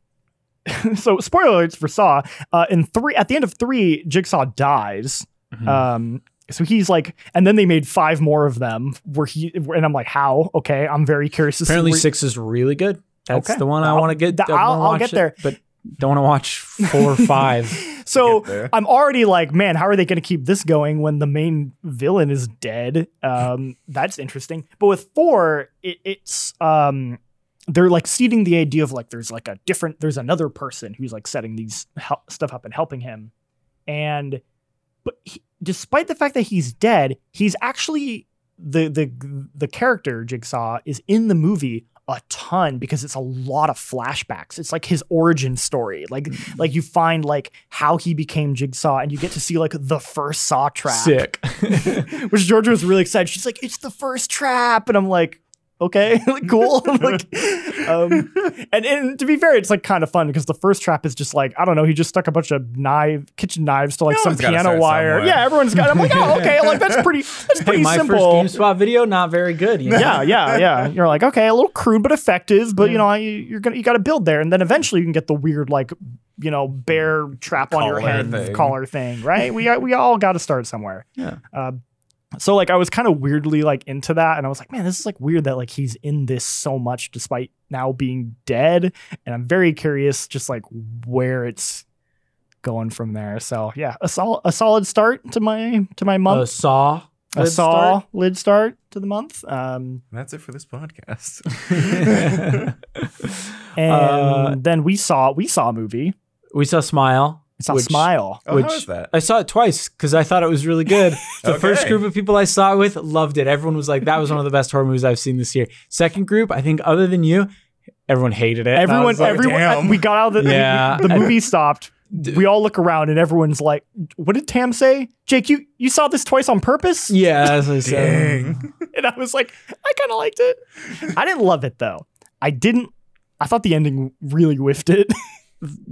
so spoiler alerts for Saw. Uh, in three, at the end of three, Jigsaw dies. Mhm. Um, so he's like, and then they made five more of them. Where he and I'm like, how? Okay, I'm very curious to Apparently, six is really good. That's Okay. the one I want to get. th- I wanna I'll- I'll get it, there. but don't want to watch four or five. so I'm already like, man, how are they going to keep this going when the main villain is dead? Um, that's interesting. But with four, it, it's um, they're like seeding the idea of like there's like a different, there's another person who's like setting these hel- stuff up and helping him, and but he, despite the fact that he's dead, he's actually the the the character Jigsaw is in the movie a ton because it's a lot of flashbacks. It's like his origin story. Like mm-hmm. like you find like how he became Jigsaw and you get to see like the first saw trap. Sick. Which Georgia was really excited. She's like, it's the first trap. And I'm like, okay, like, cool. Like, um, and, and to be fair, it's like kind of fun because the first trap is just like, I don't know, he just stuck a bunch of knife kitchen knives to like You some piano wire. somewhere. Yeah, everyone's got I'm like, oh, okay, like that's pretty that's hey, pretty my simple. first GameSpot video, not very good. You know? yeah, yeah, yeah. You're like, okay, a little crude but effective, but you know, you, you're gonna you got to build there, and then eventually you can get the weird like, you know, bear trap on your head thing. collar thing, right? we we all got to start somewhere. Yeah. Uh, so like I was kind of weirdly like into that, and I was like, man, this is like weird that like he's in this so much despite now being dead, and I'm very curious just like where it's going from there. So yeah, a solid a solid start to my to my month. A Saw. a saw start. lid start to the month. Um, That's it for this podcast. and Uh, then we saw we saw a movie. we saw Smile. We saw which- Smile. oh, Which- how is that? I saw it twice because I thought it was really good. The first group of people I saw it with loved it. Everyone was like, "That was one of the best horror movies I've seen this year." Second group, I think, other than you, everyone hated it. Everyone, like, everyone. damn. We got out of the Yeah. the movie stopped. We all look around and everyone's like, "What did Tam say, Jake? You you saw this twice on purpose?" yeah, as I said. Dang. And I was like, I kind of liked it. I didn't love it though. I didn't. I thought the ending really whiffed it.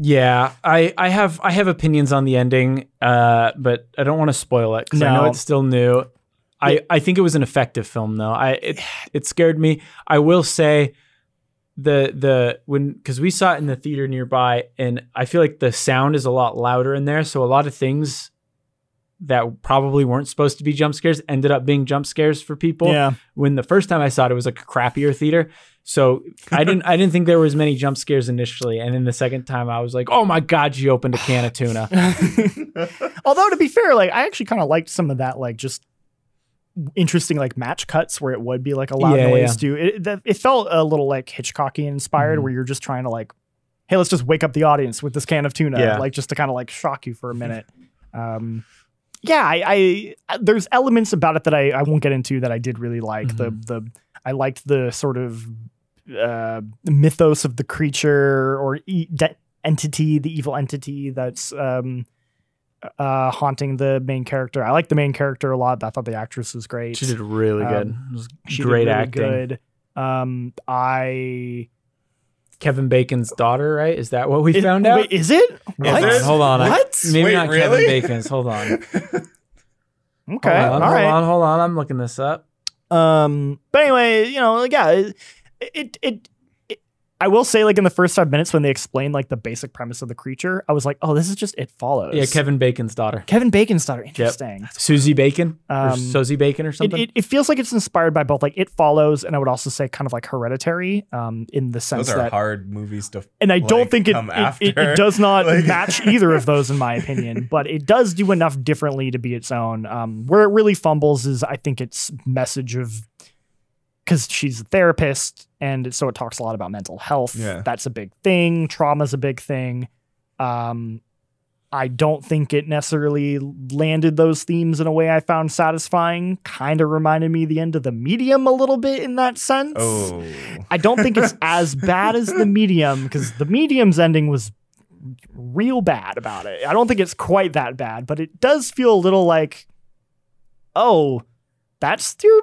Yeah, I, I have I have opinions on the ending, uh, but I don't want to spoil it because I know it's still new. I, I think it was an effective film though. I it it scared me. I will say the the when because we saw it in the theater nearby, and I feel like the sound is a lot louder in there, so a lot of things that probably weren't supposed to be jump scares ended up being jump scares for people yeah. when the first time I saw it, it was like a crappier theater. So I didn't I didn't think there was many jump scares initially, and then the second time I was like, oh my god, she opened a can of tuna. Although to be fair, like I actually kind of liked some of that, like just interesting like match cuts where it would be like a loud Yeah, noise yeah. too. It, that, it felt a little like Hitchcocky inspired, Mhm. where you're just trying to like, hey, let's just wake up the audience with this can of tuna, Yeah. like just to kind of like shock you for a minute. Um, yeah, I, I there's elements about it that I, I won't get into that I did really like. The Mhm. the I liked the sort of uh, mythos of the creature or e- de- entity, the evil entity that's um, uh, haunting the main character. I like the main character a lot. I thought the actress was great. She did really Um, good. She did great really acting. Good. Um, I Kevin Bacon's daughter, right? Is that what we It- found out? Wait, is it? Is What? it? Hold on, hold on. I- What? maybe Wait, not really? Kevin Bacon's. Hold on. Okay, hold on, all hold right. on, hold on. I'm looking this up. Um, but anyway, you know, like yeah, it, it, it, it- I will say, like in the first five minutes when they explain like the basic premise of the creature, I was like, oh, this is just it follows. Yeah, Kevin Bacon's daughter. Kevin Bacon's daughter. Interesting. Susie Bacon or Um, Sosie Bacon or something. it, it feels like it's inspired by both like It Follows and I would also say kind of like Hereditary, um, in the sense Those are that hard movies to. and I don't like, think it come it, it, it does not Like- match either of those in my opinion, but it does do enough differently to be its own. Um, where it really fumbles is I think its message of because she's a therapist and so it talks a lot about mental health. Yeah. That's a big thing. Trauma's a big thing. Um, I don't think it necessarily landed those themes in a way I found satisfying. Kind of reminded me of the end of the medium a little bit in that sense. Oh. I don't think it's as bad as the medium because the medium's ending was real bad about it. I don't think it's quite that bad, but it does feel a little like, oh, that's your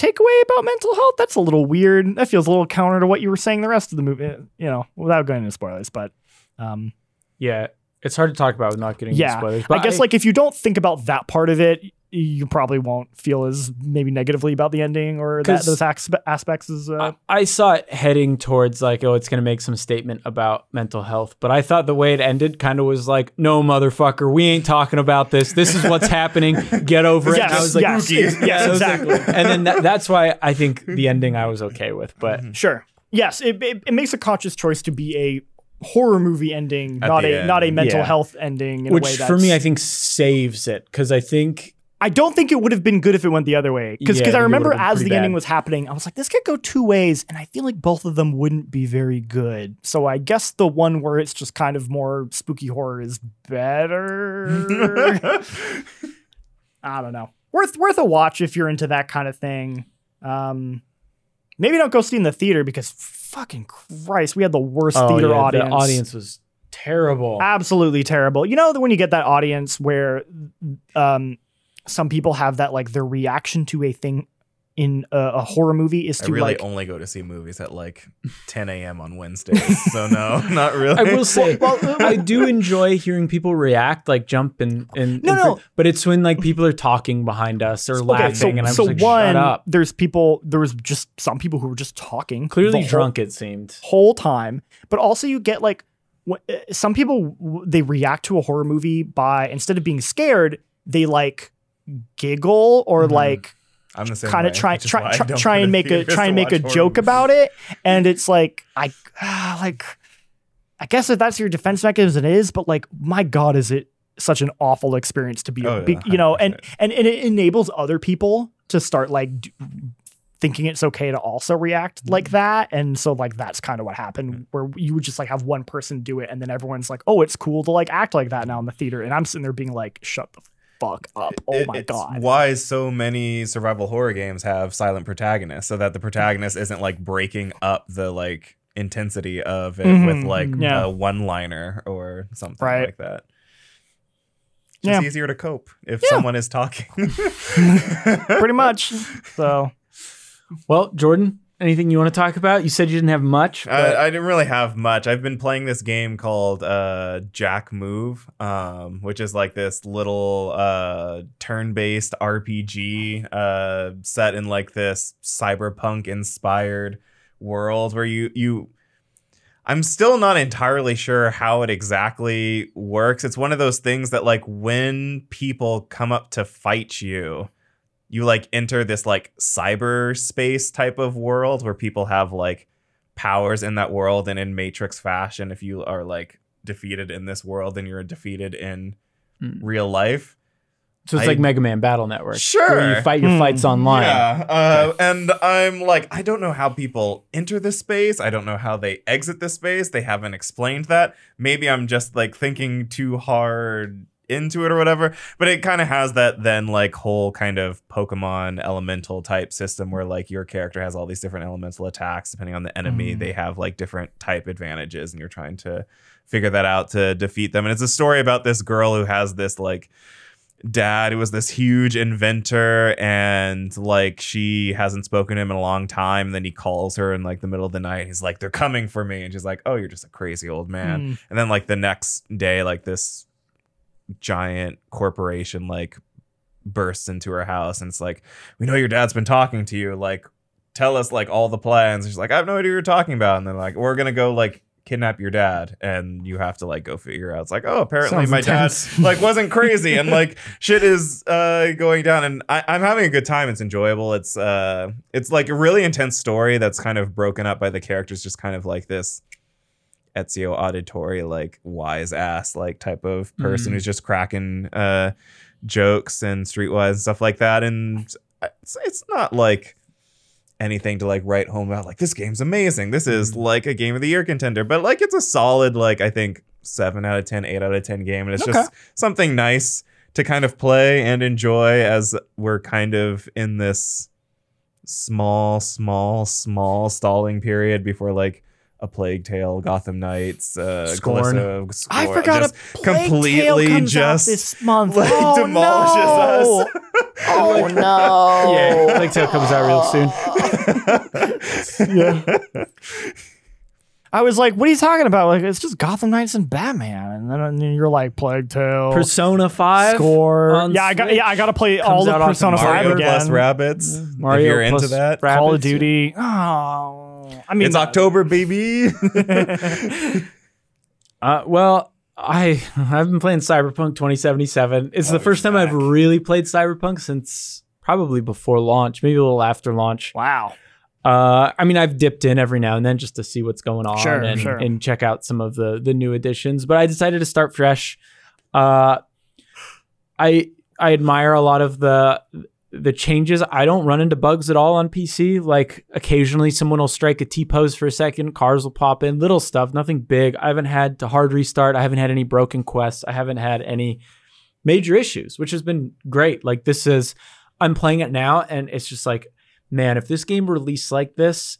takeaway about mental health. That's a little weird. That feels a little counter to what you were saying the rest of the movie. You know, without going into spoilers, but um, Yeah, it's hard to talk about without not getting into yeah, spoilers. I But guess like if you don't think about that part of it, you probably won't feel as maybe negatively about the ending or that, 'Cause those aspe- aspects as uh, I, I saw it heading towards like, oh, it's going to make some statement about mental health. But I thought the way it ended kind of was like, no, motherfucker, we ain't talking about this. This is what's happening. Get over it. yes, and I was like, yes, spooky. yes, I was like- exactly. and then that, that's why I think the ending I was okay with. But Sure. Yes, it, it, it makes a conscious choice to be a horror movie ending, At not a end. not a mental Yeah. health ending. In a way which that's, for me, I think saves it because I think I don't think it would have been good if it went the other way. Because Yeah, I think I it remember would have been as the pretty ending was happening, I was like, this could go two ways, and I feel like both of them wouldn't be very good. So I guess the one where it's just kind of more spooky horror is better. I don't know. Worth worth a watch if you're into that kind of thing. Um, maybe don't go see it in the theater because fucking Christ, we had the worst oh, theater yeah, audience. the audience was terrible. absolutely terrible. You know when you get that audience where um some people have that like their reaction to a thing in a, a horror movie is I to really like only go to see movies at like 10 a.m. on Wednesdays. so no, not really. I will say, Well, well, I do enjoy hearing people react, like jump and and No, and no. but it's when like people are talking behind us or okay, laughing, so, and I'm so just like, one shut up. there's people there was just some people who were just talking Clearly the whole- drunk, it seemed. whole time but also you get like uh, some people they react to a horror movie by instead of being scared they like giggle or Mm-hmm. Mhm. like kind of try try try, try and make a try and make a joke movies. about it and it's like i ah, like i guess if that's your defense mechanism it is but like my god is it such an awful experience to be Oh, yeah, you know and and, and it enables other people to start like d- thinking it's okay to also react Mm-hmm. like that and so like that's kind of what happened where you would just like have one person do it and then everyone's like oh it's cool to like act like that now in the theater and i'm sitting there being like shut the fuck up oh It- my it's god Why so many survival horror games have silent protagonists so that the protagonist isn't like breaking up the like intensity of it with Mhm. like Yeah. a one liner or something Right. like that. Just Yeah. easier to cope if Yeah. someone is talking. pretty much so Well, Jordan, anything you want to talk about? You said you didn't have much. but- I, I didn't really have much. I've been playing this game called uh, Jack Move, um, which is like this little uh, turn-based RPG uh, set in like this cyberpunk-inspired world where you you. I'm still not entirely sure how it exactly works. It's one of those things that like when people come up to fight you, you like enter this like cyberspace type of world where people have like powers in that world and in matrix fashion if you are like defeated in this world then you're defeated in Mm. real life so it's I- like Mega Man Battle Network. Sure. Where you fight your Hmm. fights online. yeah uh, and i'm like i don't know how people enter this space i don't know how they exit this space they haven't explained that maybe i'm just like thinking too hard into it or whatever but it kind of has that then like whole kind of pokemon elemental type system where like your character has all these different elemental attacks depending on the enemy. Mm. they have like different type advantages and you're trying to figure that out to defeat them. And it's a story about this girl who has this like dad who was this huge inventor and like she hasn't spoken to him in a long time. And then he calls her in like the middle of the night he's like they're coming for me. And she's like oh you're just a crazy old man. Mm. and then like the next day like this giant corporation like bursts into her house and it's like we know your dad's been talking to you like tell us like all the plans. And she's like i have no idea what you're talking about. And they're like we're gonna go like kidnap your dad. And you have to like go figure out it's like oh apparently Sounds my intense. dad like wasn't crazy and like shit is uh going down. And I, i'm having a good time. It's enjoyable. It's uh it's like a really intense story that's kind of broken up by the characters just kind of like this Ezio auditory like wise ass like type of person Mhm. who's just cracking uh jokes and streetwise and stuff like that and it's, it's not like anything to like write home about like this game's amazing this is Mhm. like a game of the year contender but like it's a solid like i think seven out of 10, 8 out of 10 game. And it's Okay. just something nice to kind of play and enjoy as we're kind of in this small, small, small stalling period before like a Plague Tale, Gotham Knights, uh, Scorn. Callisto, I forgot just a Plague Tale completely comes out just this month. like, oh, demolishes no. us. Oh no! Yeah, Plague Tale comes out real soon. yeah. I was like, "What are you talking about? Like, it's just Gotham Knights and Batman." And then, and then you're like, "Plague Tale, Persona Five Score." on Yeah, I got. Yeah, I got to play comes all out of Persona Five Mario again. plus Rabbids. Mario if you're into that, Rabbids. Call of Duty. Oh, I mean, it's October, baby. Uh, well, I I've been playing Cyberpunk 2077. It's Oh, the first time I've really played Cyberpunk since probably before launch, maybe a little after launch. Wow. Uh, I mean, I've dipped in every now and then just to see what's going on Sure, and, sure. and check out some of the the new additions. But I decided to start fresh. Uh, I I admire a lot of the the changes. I don't run into bugs at all on PC. Like occasionally someone will strike a T pose for a second, cars will pop in, little stuff, nothing big. I haven't had to hard restart. I haven't had any broken quests. I haven't had any major issues, which has been great. Like this is I'm playing it now and it's just like, man, if this game released like this,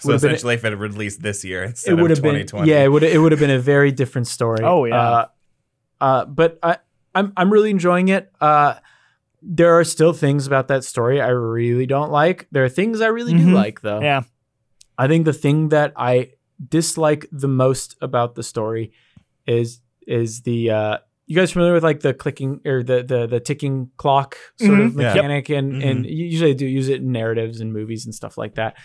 so Would've been- essentially, if it had released this year instead it would of have been 2020, yeah, it would it would have been a very different story. Oh, yeah. Uh, uh, but I I'm I'm really enjoying it. Uh, there are still things about that story I really don't like. There are things I really Mhm. do like though. Yeah. I think the thing that I dislike the most about the story is is the uh you guys familiar with like the clicking or the the the ticking clock sort of Mhm. Yeah. mechanic and and you usually do use it in narratives and movies and stuff like that.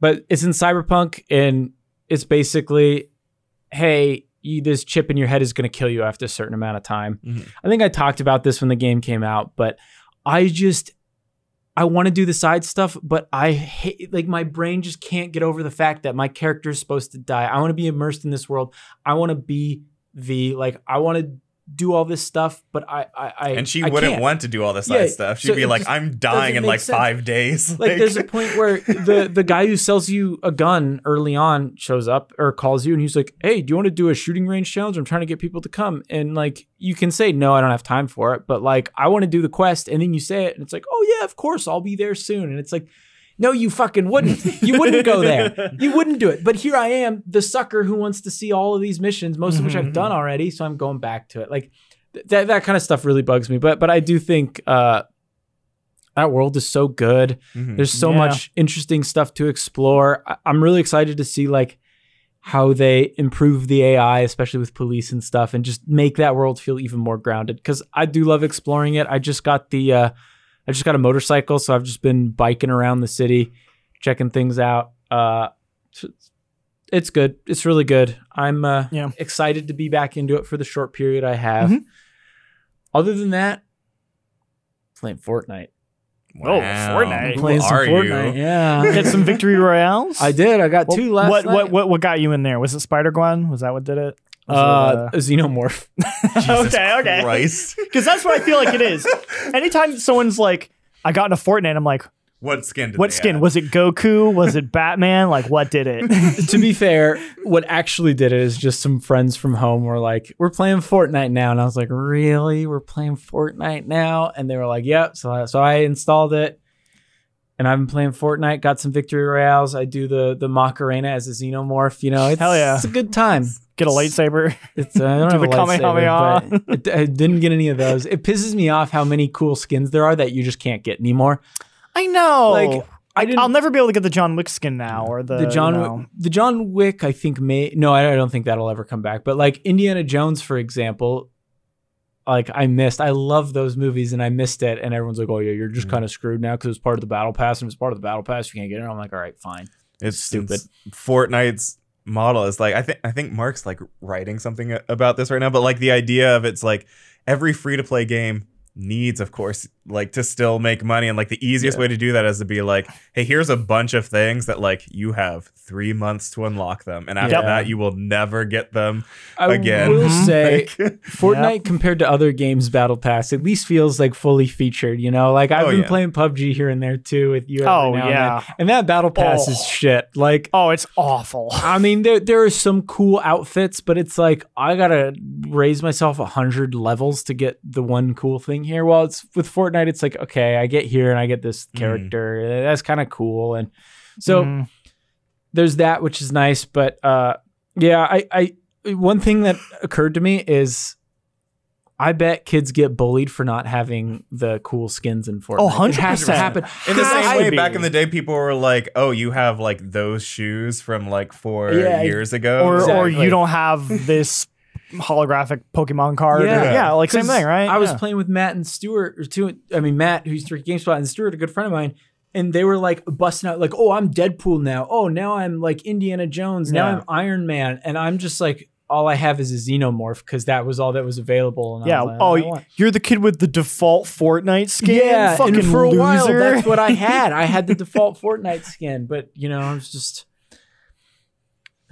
But it's in Cyberpunk and it's basically hey, you, this chip in your head is going to kill you after a certain amount of time. Mhm. I think I talked about this when the game came out, but I just I want to do the side stuff, but I hate like my brain just can't get over the fact that my character is supposed to die. I want to be immersed in this world. I want to be V. Like I want to do all this stuff, but I I, I and she I wouldn't can't. want to do all this Yeah, stuff. She'd so be like, "I'm dying in like sense. five days." Like there's a point where the the guy who sells you a gun early on shows up or calls you and he's like, "Hey, do you want to do a shooting range challenge? I'm trying to get people to come." And like you can say, "No, I don't have time for it," but like I want to do the quest and then you say it and it's like, "Oh yeah, of course, I'll be there soon." And it's like, "No, you fucking wouldn't. You wouldn't go there. You wouldn't do it." But here I am, the sucker who wants to see all of these missions, most of which I've done already, so I'm going back to it. Like th- that that kind of stuff really bugs me. But but I do think uh that world is so good. Mhm. There's so Yeah. much interesting stuff to explore. I- I'm really excited to see like how they improve the AI, especially with police and stuff, and just make that world feel even more grounded. Because I do love exploring it. I just got the, uh, I just got a motorcycle, so I've just been biking around the city, checking things out. Uh, it's- it's good. It's really good. I'm uh, Yeah. excited to be back into it for the short period I have. Mhm. Other than that, playing Fortnite. Oh, Wow. Fortnite. Who Playing some are Fortnite. you? Yeah. Get some victory royales. I did. I got What- two last what, night. what what what got you in there? Was it Spider Gwen? Was that what did it? Was Uh, a xenomorph. Jesus okay, okay. Christ. Because that's what I feel like it is. Anytime someone's like, "I got into Fortnite," I'm like, What skin? Did "What they skin? add? Was it Goku? Was it Batman? Like, what did it?" to be fair, what actually did it is just some friends from home were like, "We're playing Fortnite now," and I was like, "Really? We're playing Fortnite now?" And they were like, "Yep." So I, so I installed it, and I've been playing Fortnite. Got some victory royales. I do the the Macarena as a xenomorph. You know, it's, Hell yeah. it's a good time. Get a lightsaber. It's uh, I don't Do have a Kamehameha. lightsaber, but it, I didn't get any of those. It pisses me off how many cool skins there are that you just can't get anymore. I know. Like, I didn't. I'll never be able to get the John Wick skin now, or the, the John you Wick, know- the John Wick, I think may no, I don't think that'll ever come back. But like Indiana Jones, for example, like I missed. I love those movies, and I missed it. And everyone's like, "Oh yeah, you're just Mhm. kind of screwed now because it was part of the battle pass, and if it's part of the battle pass, you can't get it." I'm like, "All right, fine." It's stupid. it's- Fortnite's model is like I think I think Mark's like writing something about this right now, but like the idea of it's like every free to play game needs, of course, like to still make money and like the easiest Yeah. way to do that is to be like hey here's a bunch of things that like you have three months to unlock them and after Yep. that you will never get them again. I Again. will say Like, Fortnite compared to other games Battle Pass at least feels like fully featured, you know? Like I've Oh, been yeah. playing PUBG here and there too with you every Oh, now yeah. and then. And that Battle Pass is Oh. shit. Like Oh, it's awful. I mean, there there are some cool outfits, but it's like I gotta raise myself a hundred levels to get the one cool thing here. While it's with Fortnite, it's like okay, I get here and I get this Mhm. character. That's kind of cool, and so Mhm. there's that, which is nice. But uh, yeah, I, I one thing that occurred to me is. I bet kids get bullied for not having the cool skins in Fortnite. Oh, It has to 100%. happen. in the same way back in the day people were like oh you have like those shoes from like four Yeah, years ago or or you don't have this holographic Pokemon card. Yeah. Yeah, yeah like same thing, right? I was Yeah. playing with Matt and Stuart, or two. I mean, Matt, who's three GameSpot, and Stuart, a good friend of mine, and they were like busting out, like, "Oh, I'm Deadpool now. Oh, now I'm like Indiana Jones. Now Yeah. I'm Iron Man." And I'm just like, all I have is a Xenomorph because that was all that was available. And Yeah. like, Oh, you're the kid with the default Fortnite skin. yeah. fucking and for a loser. while, that's what I had. I had the default Fortnite skin, but you know, I was just,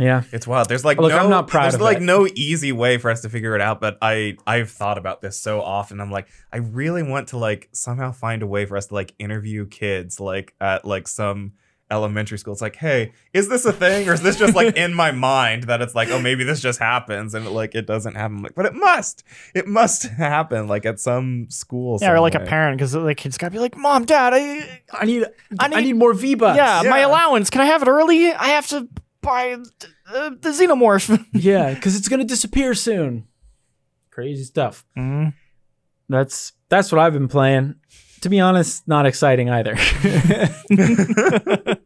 yeah. It's wild. There's like Look, no, I'm not proud there's of like it. no easy way for us to figure it out. But I I've thought about this so often. I'm like, I really want to like somehow find a way for us to like interview kids like at like some elementary school. It's like, hey, is this a thing or is this just like in my mind that it's like, oh, maybe this just happens and like it doesn't happen. I'm like, but it must. It must happen like at some school. Yeah, or like a parent because the kid's got to be like, "Mom, Dad, I, I need, I I need, need- more V bucks. yeah, my allowance. Can I have it early? I have to buy uh, the xenomorph." yeah, because it's gonna disappear soon. Crazy stuff. Mhm. That's that's what I've been playing. To be honest, not exciting either.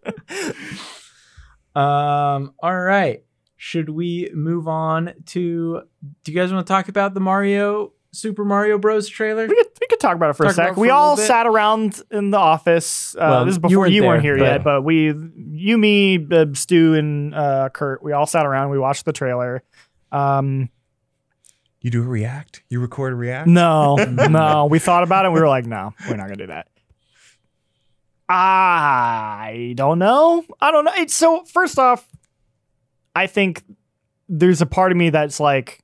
um. All right. Should we move on to? Do you guys want to talk about the Mario Super Mario Bros. trailer? We could, we could talk about it for a Talk about sec. for we a all bit. sat around in the office. Uh, Well, this is you before weren't you, weren't there, here but- yet, but we, you, me, uh, Stu, and uh, Kurt, we all sat around. We watched the trailer. Um, You do a react. You record a react. no, no, we thought about it. and We were like, no, we're not gonna do that. I don't know. I don't know. It's so first off, I think there's a part of me that's like,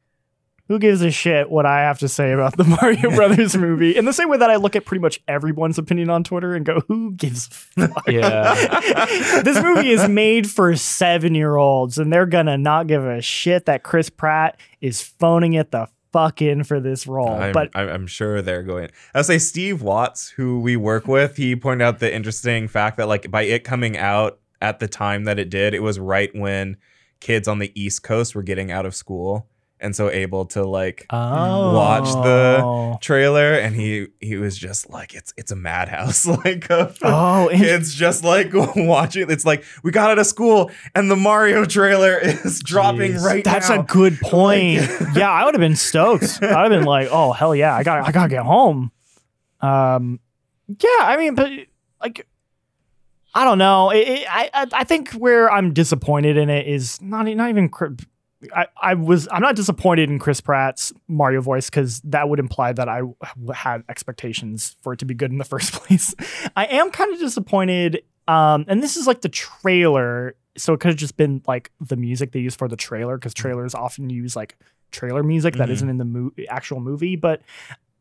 who gives a shit what I have to say about the Mario Brothers movie? In the same way that I look at pretty much everyone's opinion on Twitter and go, who gives a fuck? Yeah. this movie is made for seven year olds, and they're gonna not give a shit that Chris Pratt is phoning it the fuck in for this role. I'm, but I'm, I'm sure they're going. I'll say Steve Watts, who we work with, he pointed out the interesting fact that like by it coming out at the time that it did, it was right when kids on the East Coast were getting out of school, and so able to like oh, watch the trailer, and he he was just like, it's it's a madhouse, like oh, it's just like watching. It's like we got out of school, and the Mario trailer is dropping Jeez. right That's now. a good point. yeah, I would have been stoked. I'd have been like, "Oh hell yeah, I got, I gotta get home." Um, yeah, I mean, but like, I don't know. It, it, I, I, I think where I'm disappointed in it is not, not even. Chri- I, I was, I'm not disappointed in Chris Pratt's Mario voice because that would imply that I w- had expectations for it to be good in the first place. I am kind of disappointed. Um, and this is like the trailer so it could have just been like the music they use for the trailer because trailers often use like trailer music that Mhm. not in the mo- actual movie but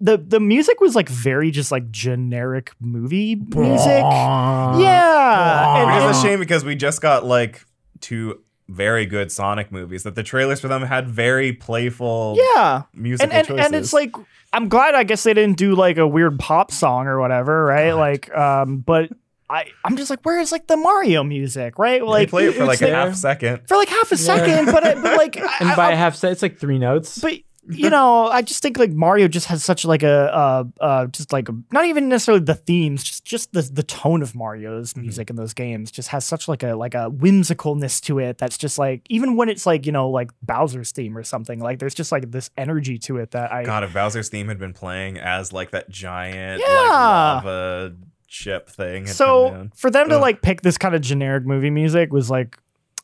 the the music was like very just like generic movie music yeah Which and, is a shame because we just got like two very good Sonic movies that the trailers for them had very playful yeah musical and, and, choices. and it's like i'm glad i guess they didn't do like a weird pop song or whatever right like um but i i'm just like where is like the mario music right they like play it for like a there. half second. for like half a second but, I, but like and I- by I- a half second, it's like three notes. but you know, I just think like Mario just has such like a uh, uh just like not even necessarily the themes, just just the the tone of Mario's Mm-hmm. music in those games just has such like a like a whimsicalness to it that's just like even when it's like you know like Bowser's theme or something like there's just like this energy to it that I God, if Bowser's theme had been playing as like that giant Yeah. like lava ship thing. so for them to Ugh. like pick this kind of generic movie music was like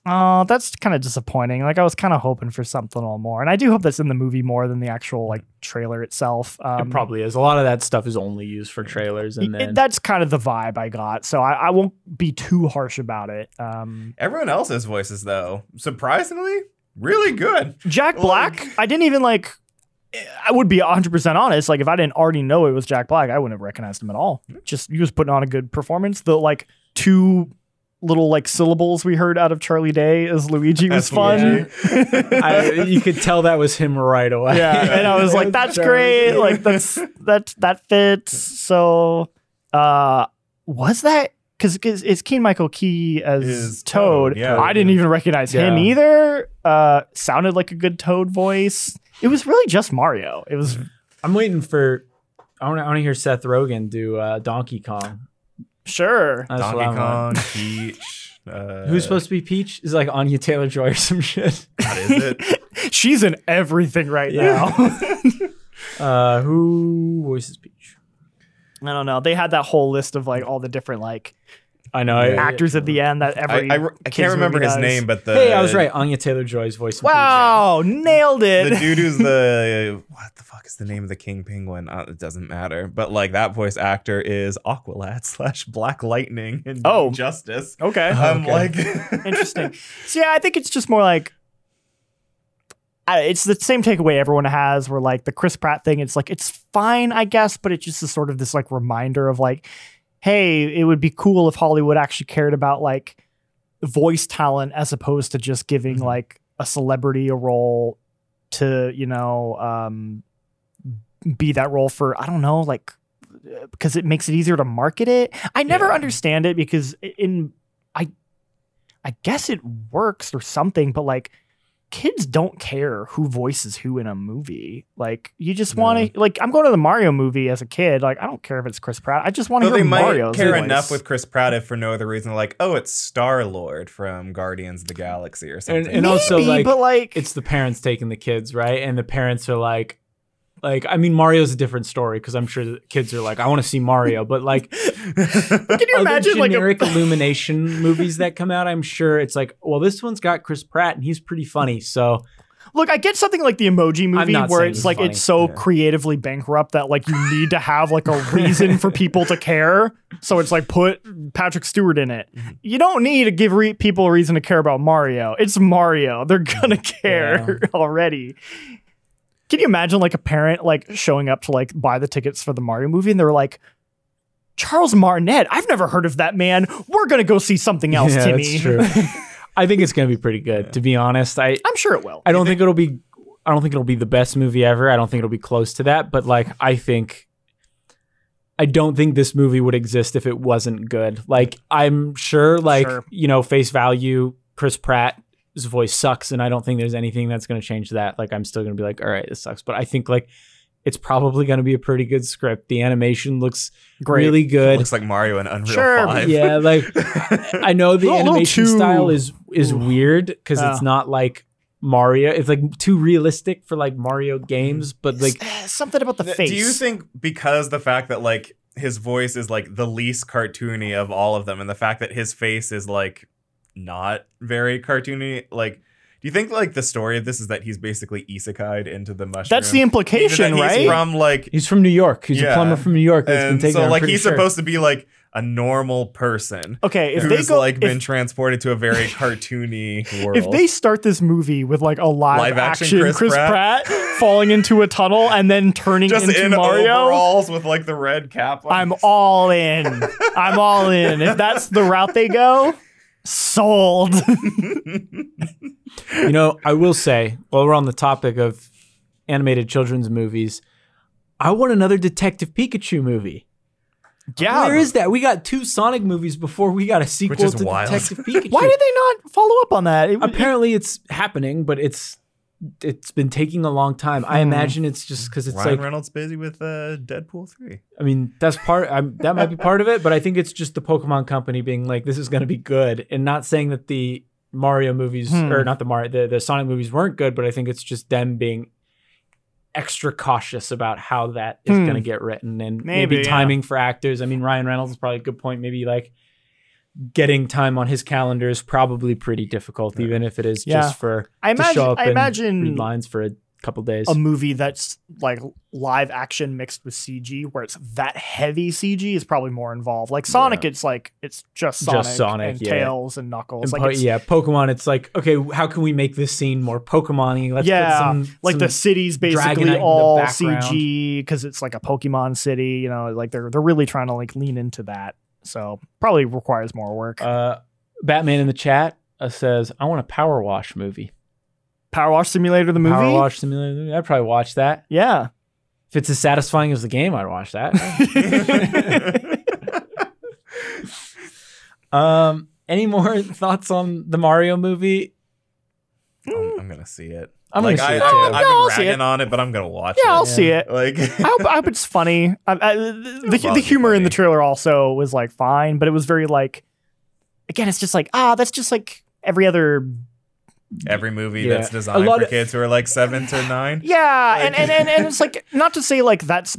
Oh, that's kind of disappointing. Like I was kind of hoping for something a little more, and I do hope that's in the movie more than the actual like trailer itself. Um, it probably is. A lot of that stuff is only used for trailers, and it- that's kind of the vibe I got, so I, I won't be too harsh about it. Um, Everyone else's voices, though, surprisingly, really good. Jack Like- Black, I didn't even like. I would be 100% honest. Like, if I didn't already know it was Jack Black, I wouldn't have recognized him at all. Just, he was putting on a good performance. The like two little like syllables we heard out of Charlie Day as Luigi was As fun. I, you could tell that was him right away. yeah. And I was like, that's great. Like, that's, that, that fits. So, uh, was that? Because it's Keegan-Michael Key as Is Toad. Toad, yeah. I didn't even recognize him either. Uh, sounded like a good Toad voice. It was really just Mario. It was I'm waiting for. I want to. I want to hear Seth Rogen do uh, Donkey Kong. Sure. That's what Donkey I'm on. Kong, Peach. Uh, Who's supposed to be Peach? Is it like Anya Taylor Joy or some shit. What is it? She's in everything right Yeah. now. Uh, who voices Peach? I don't know. They had that whole list of like all the different like I know. I- actors at the end that every. I, I kids can't remember his has. name, but the hey, I was right. Anya Taylor Joy's voice. Wow, nailed it. The dude who's the what the fuck is the name of the King Penguin? Uh, it doesn't matter. But like that voice actor is Aqualad slash Black Lightning in Oh. Justice. okay, I'm Okay. like interesting. So yeah, I think it's just more like. I, it's the same takeaway everyone has where like the Chris Pratt thing it's like it's fine I guess but it's just a sort of this like reminder of like hey it would be cool if Hollywood actually cared about like voice talent as opposed to just giving Mhm. like a celebrity a role to you know um be that role for I don't know like uh, because it makes it easier to market it. I never Yeah. understand it because in I I guess it works or something, but like kids don't care who voices who in a movie. Like you just want to like I'm going to the Mario movie as a kid. Like I don't care if it's Chris Pratt. I just want to hear they might Mario's care voice. enough with Chris Pratt if for no other reason, like, oh, it's Star Lord from Guardians of the Galaxy or something. and also, Maybe, like, but like It's the parents taking the kids, right? And the parents are like, like I mean, Mario's a different story because I'm sure the kids are like, I want to see Mario, but like can you imagine like generic a Illumination movies that come out, I'm sure it's like, well, this one's got Chris Pratt and he's pretty funny, so Look, I get something like the emoji movie where it's like funny. it's so Yeah. creatively bankrupt that like you need to have like a reason for people to care. So it's like put Patrick Stewart in it. Mm-hmm. You don't need to give re- people a reason to care about Mario. It's Mario. They're gonna care already. Can you imagine like a parent like showing up to like buy the tickets for the Mario movie and they're like, Charles Martinet, I've never heard of that man. We're gonna go see something else, yeah, Timmy. that's true. I think it's gonna be pretty good, to be honest. I I'm sure it will. I don't think it'll be I don't think it'll be the best movie ever. I don't think it'll be close to that, but like I think I don't think this movie would exist if it wasn't good. Like I'm sure like, Sure. you know, face value Chris Pratt's voice sucks and I don't think there's anything that's going to change that. Like I'm still going to be like, all right, this sucks, but I think like it's probably going to be a pretty good script. The animation looks Great. really good. It looks like Mario and Unreal Sure, 5. yeah, like I know the animation too- style is is weird because Yeah. it's not like Mario. It's like too realistic for like Mario games, but like Eh, something about the Th- face. Do you think because the fact that like his voice is like the least cartoony of all of them, and the fact that his face is like not very cartoony, like do you think like the story of this is that he's basically isekai'd into the mushroom? That's the implication, that right? From like he's from New York. He's a plumber from New York that's been taken. so I'm like he's sure. supposed to be like a normal person okay, if who's they go, like been transported to a very cartoony world. if they start this movie with like a live, Live action action, Chris Chris, Pratt? Pratt. falling into a tunnel and then turning just into in Mario, overalls with like the red cap on. I'm all in. I'm all in. If that's the route they go, sold. you know, I will say, while we're on the topic of animated children's movies, I want another Detective Pikachu movie. yeah. Where is that? We got two Sonic movies before we got a sequel to wild. Detective Pikachu. Why did they not follow up on that? It, Apparently, it's happening, but it's it's been taking a long time. I Hmm. imagine it's just because it's Ryan like Reynolds busy with uh, Deadpool three. I mean, that's part. I'm, that might be part of it, but I think it's just the Pokemon Company being like, "This is going to be good," and not saying that the Mario movies Hmm. or not the Mario, the, the Sonic movies weren't good, but I think it's just them being extra cautious about how that is Hmm. going to get written and Maybe, maybe, yeah. timing for actors. I mean, Ryan Reynolds is probably a good point. Maybe like getting time on his calendar is probably pretty difficult, even if it is Yeah. just for I to show imagine. up I and imagine read lines for a couple days. a movie that's like live action mixed with CG, where it's that heavy CG, is probably more involved. Like Sonic, Yeah. it's like it's just Just Sonic, Sonic, and yeah. Tails and Knuckles. And Like po- yeah, Pokemon. It's like okay, how can we make this scene more Pokemon-y? Let's Yeah, put some like some- the city's basically all. CG because it's like a Pokemon city. You know, like they're they're really trying to like lean into that. So probably requires more work. uh, Batman in the chat uh, says, "I want a Power Wash movie. Power Wash Simulator, the movie. Power Wash Simulator. movie. I'd probably watch that. Yeah. If it's as satisfying as the game, I'd watch that." um, any more thoughts on the Mario movie? I'm, I'm gonna see it. I'm like, gonna see I, it I, too. I've Yeah, I'll been see ragging it. on it, but I'm gonna watch it. yeah, it. I'll see it. Like, I hope, I hope it's funny. I, I, the, It'll the probably be humor in the trailer also was like fine, but it was very like, again, it's just like ah, that's just like every other. every movie Yeah. that's A designed lot for of- kids who are like seven to nine. Yeah, Like- and, and and and it's like not to say like that's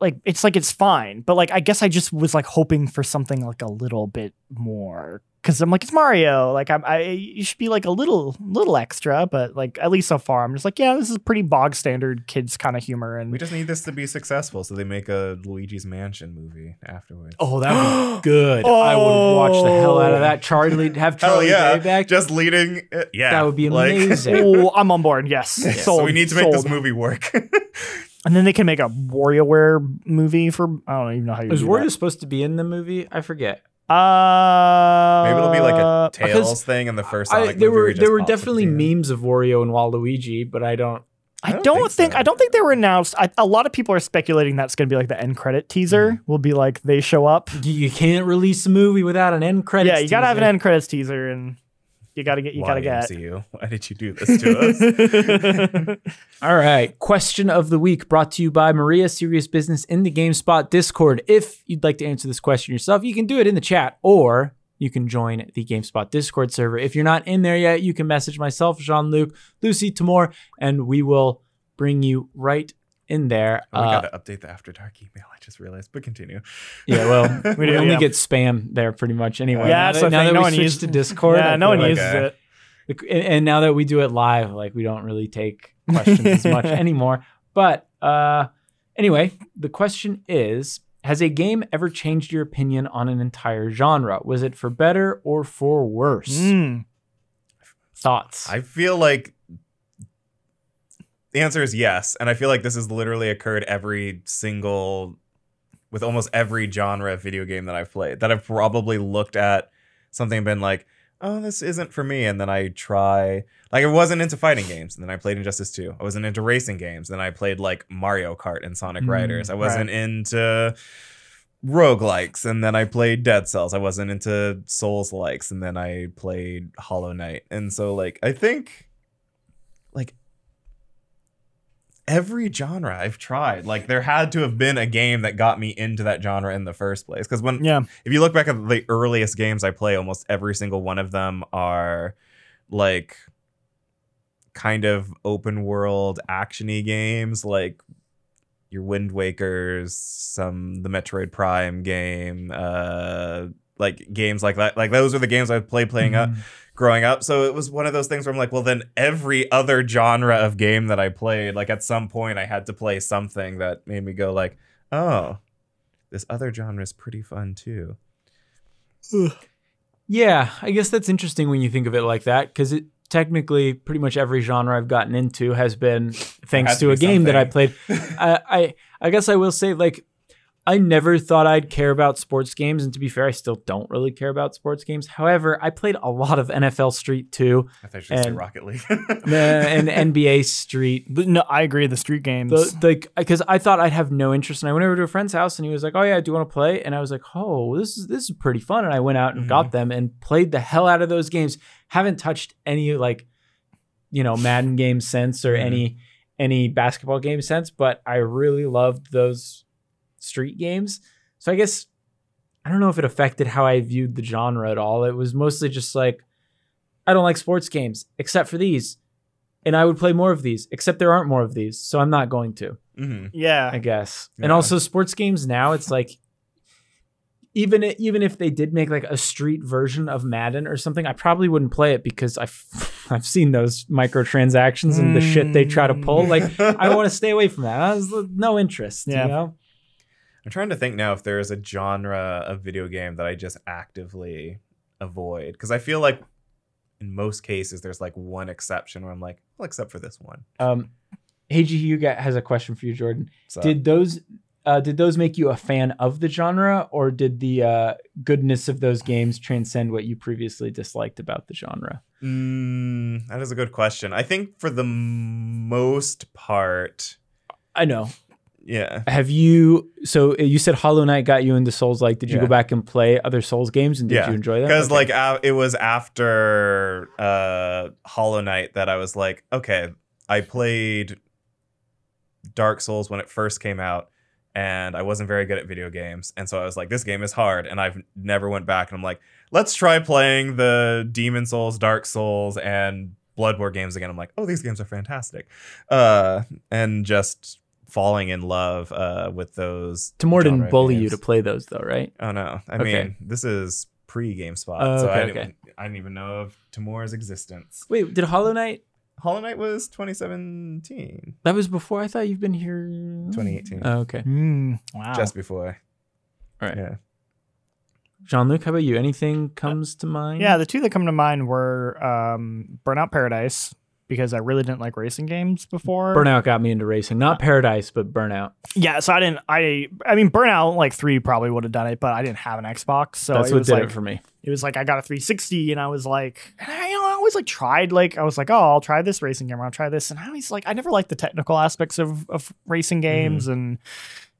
like it's like it's fine, but like I guess I just was like hoping for something like a little bit more because I'm like it's Mario, like I'm I you should be like a little little extra, but like at least so far I'm just like yeah, this is pretty bog standard kids kind of humor and We just need this to be successful, so they make a Luigi's Mansion movie afterwards. Oh, that would be good. I would watch the hell out of that. Charlie, have Hell Charlie yeah! Day back. Just leading, uh, yeah, that would be like- amazing. oh, I'm on board. Yes, so sold, we need to make sold. this movie work. and then they can make a WarioWare movie for I don't even know how you Was do Wario supposed to be in the movie? I forget. That. Uh, Maybe it'll be like a Tails thing in the first I, there movie. were just there were definitely at the end. memes of Wario and Waluigi, but I don't. I I don't, don't think, think so. I don't think they were announced. I, a lot of people are speculating that's going to be like the end credit teaser. Mm. Will be like they show up. You- You can't release a movie without an end credit. yeah, you got to have an end credits teaser, and you got to get you got to Why, get. MCU? Why did you do this to us? All right. Question of the week brought to you by Maria Serious Business in the GameSpot Discord. If you'd like to answer this question yourself, you can do it in the chat or you can join the GameSpot Discord server. If you're not in there yet, you can message myself, Jean Luc, Lucy Tamoor, and we will bring you right in there. Oh, we Uh, gotta update the After Dark email. I just realized, but continue. yeah, well, we, do, only yeah. get spam there pretty much anyway. Yeah, now that's that, the now thing. that No we one switched uses- to Discord, yeah, no one like- uses okay. it. And and now that we do it live, like we don't really take questions as much anymore. But uh, anyway, the question is: Has a game ever changed your opinion on an entire genre? Was it for better or for worse? Mm. Thoughts? I feel like the answer is yes, and I feel like this has literally occurred every single with almost every genre of video game that I've played. That I've probably looked at something and been like, "Oh, this isn't for me," and then I try. Like I wasn't into fighting games, and then I played Injustice 2. I wasn't into racing games, And then I played like Mario Kart and Sonic Mm, Riders. I wasn't into roguelikes and then I played Dead Cells. I wasn't into Souls likes and then I played Hollow Knight. And so like I think like every genre I've tried, like there had to have been a game that got me into that genre in the first place. Cause when Yeah, if you look back at the earliest games I play, almost every single one of them are like kind of open world actiony games, like your Wind Wakers, some the Metroid Prime game, uh, like games like that. Like those are the games I play playing up Mhm. Growing up. So it was one of those things where I'm like, well, then every other genre of game that I played, like at some point I had to play something that made me go like, oh, this other genre is pretty fun too. Yeah, I guess that's interesting when you think of it like that because it technically pretty much every genre I've gotten into has been thanks to to a be game that I played. I, I I guess I will say like I never thought I'd care about sports games, and to be fair, I still don't really care about sports games. However, I played a lot of NFL Street too. I thought you should say And- Rocket League. and NBA Street. But no, I agree. The street games. The, like because I thought I'd have no interest, and I went over to a friend's house, and he was like, "Oh yeah, do you want to play?" And I was like, "Oh, this is this is pretty fun." And I went out and Mhm. got them and played the hell out of those games. Haven't touched any like, you know, Madden games since or Mhm. any any basketball game since, but I really loved those street games. So I guess I don't know if it affected how I viewed the genre at all. It was mostly just like I don't like sports games except for these. And I would play more of these, except there aren't more of these, so I'm not going to. hmm yeah, I guess. And also sports games now, it's like even even if they did make like a street version of Madden or something, I probably wouldn't play it because I've I've seen those microtransactions and the shit they try to pull. Like I want to stay away from that. I was no interest. Yeah. You know. I'm trying to think now if there is a genre of video game that I just actively avoid because I feel like in most cases there's like one exception where I'm like, well, except for this one. Um, Heiji Hyuga has a question for you, Jordan. So Did those uh, did those make you a fan of the genre, or did the uh, goodness of those games transcend what you previously disliked about the genre? Mm, that is a good question. I think for the most part, I know. Yeah. Have you? So uh, you said Hollow Knight got you into Souls. Like, did you Yeah. go back and play other Souls games, and did Yeah, you enjoy that? Because Okay. like uh, it was after uh, Hollow Knight that I was like, okay, I played Dark Souls when it first came out, and I wasn't very good at video games, and so I was like, this game is hard, and I've never went back, and I'm like, let's try playing the Demon Souls, Dark Souls, and Bloodborne games again. I'm like, oh, these games are fantastic, uh, and just falling in love uh, with those. Tamoor didn't genre bully you to play those, though, right? Oh no! I Okay. mean, this is pre GameSpot, Oh, so I okay, didn't, I didn't even know of Tamoor's existence. Wait, did Hollow Knight? Hollow Knight was 2017, That was before. I thought you've been here. 2018, Oh, okay. Mm, wow. just before. All right. Yeah. Jean Luc, how about you? Anything comes to mind? Yeah, the two that come to mind were um, Burnout Paradise because I really didn't like racing games before. Burnout got me into racing. Not uh, Paradise, but Burnout. Yeah, so I didn't. I I mean, Burnout like three probably would have done it, but I didn't have an Xbox, so That's it what was did like it for me. it was like I got a 360, and I was like, and I, you know, I always like tried like I was like, oh, I'll try this racing game, I'll try this, and I always like I never liked the technical aspects of of racing mm-hmm. games, and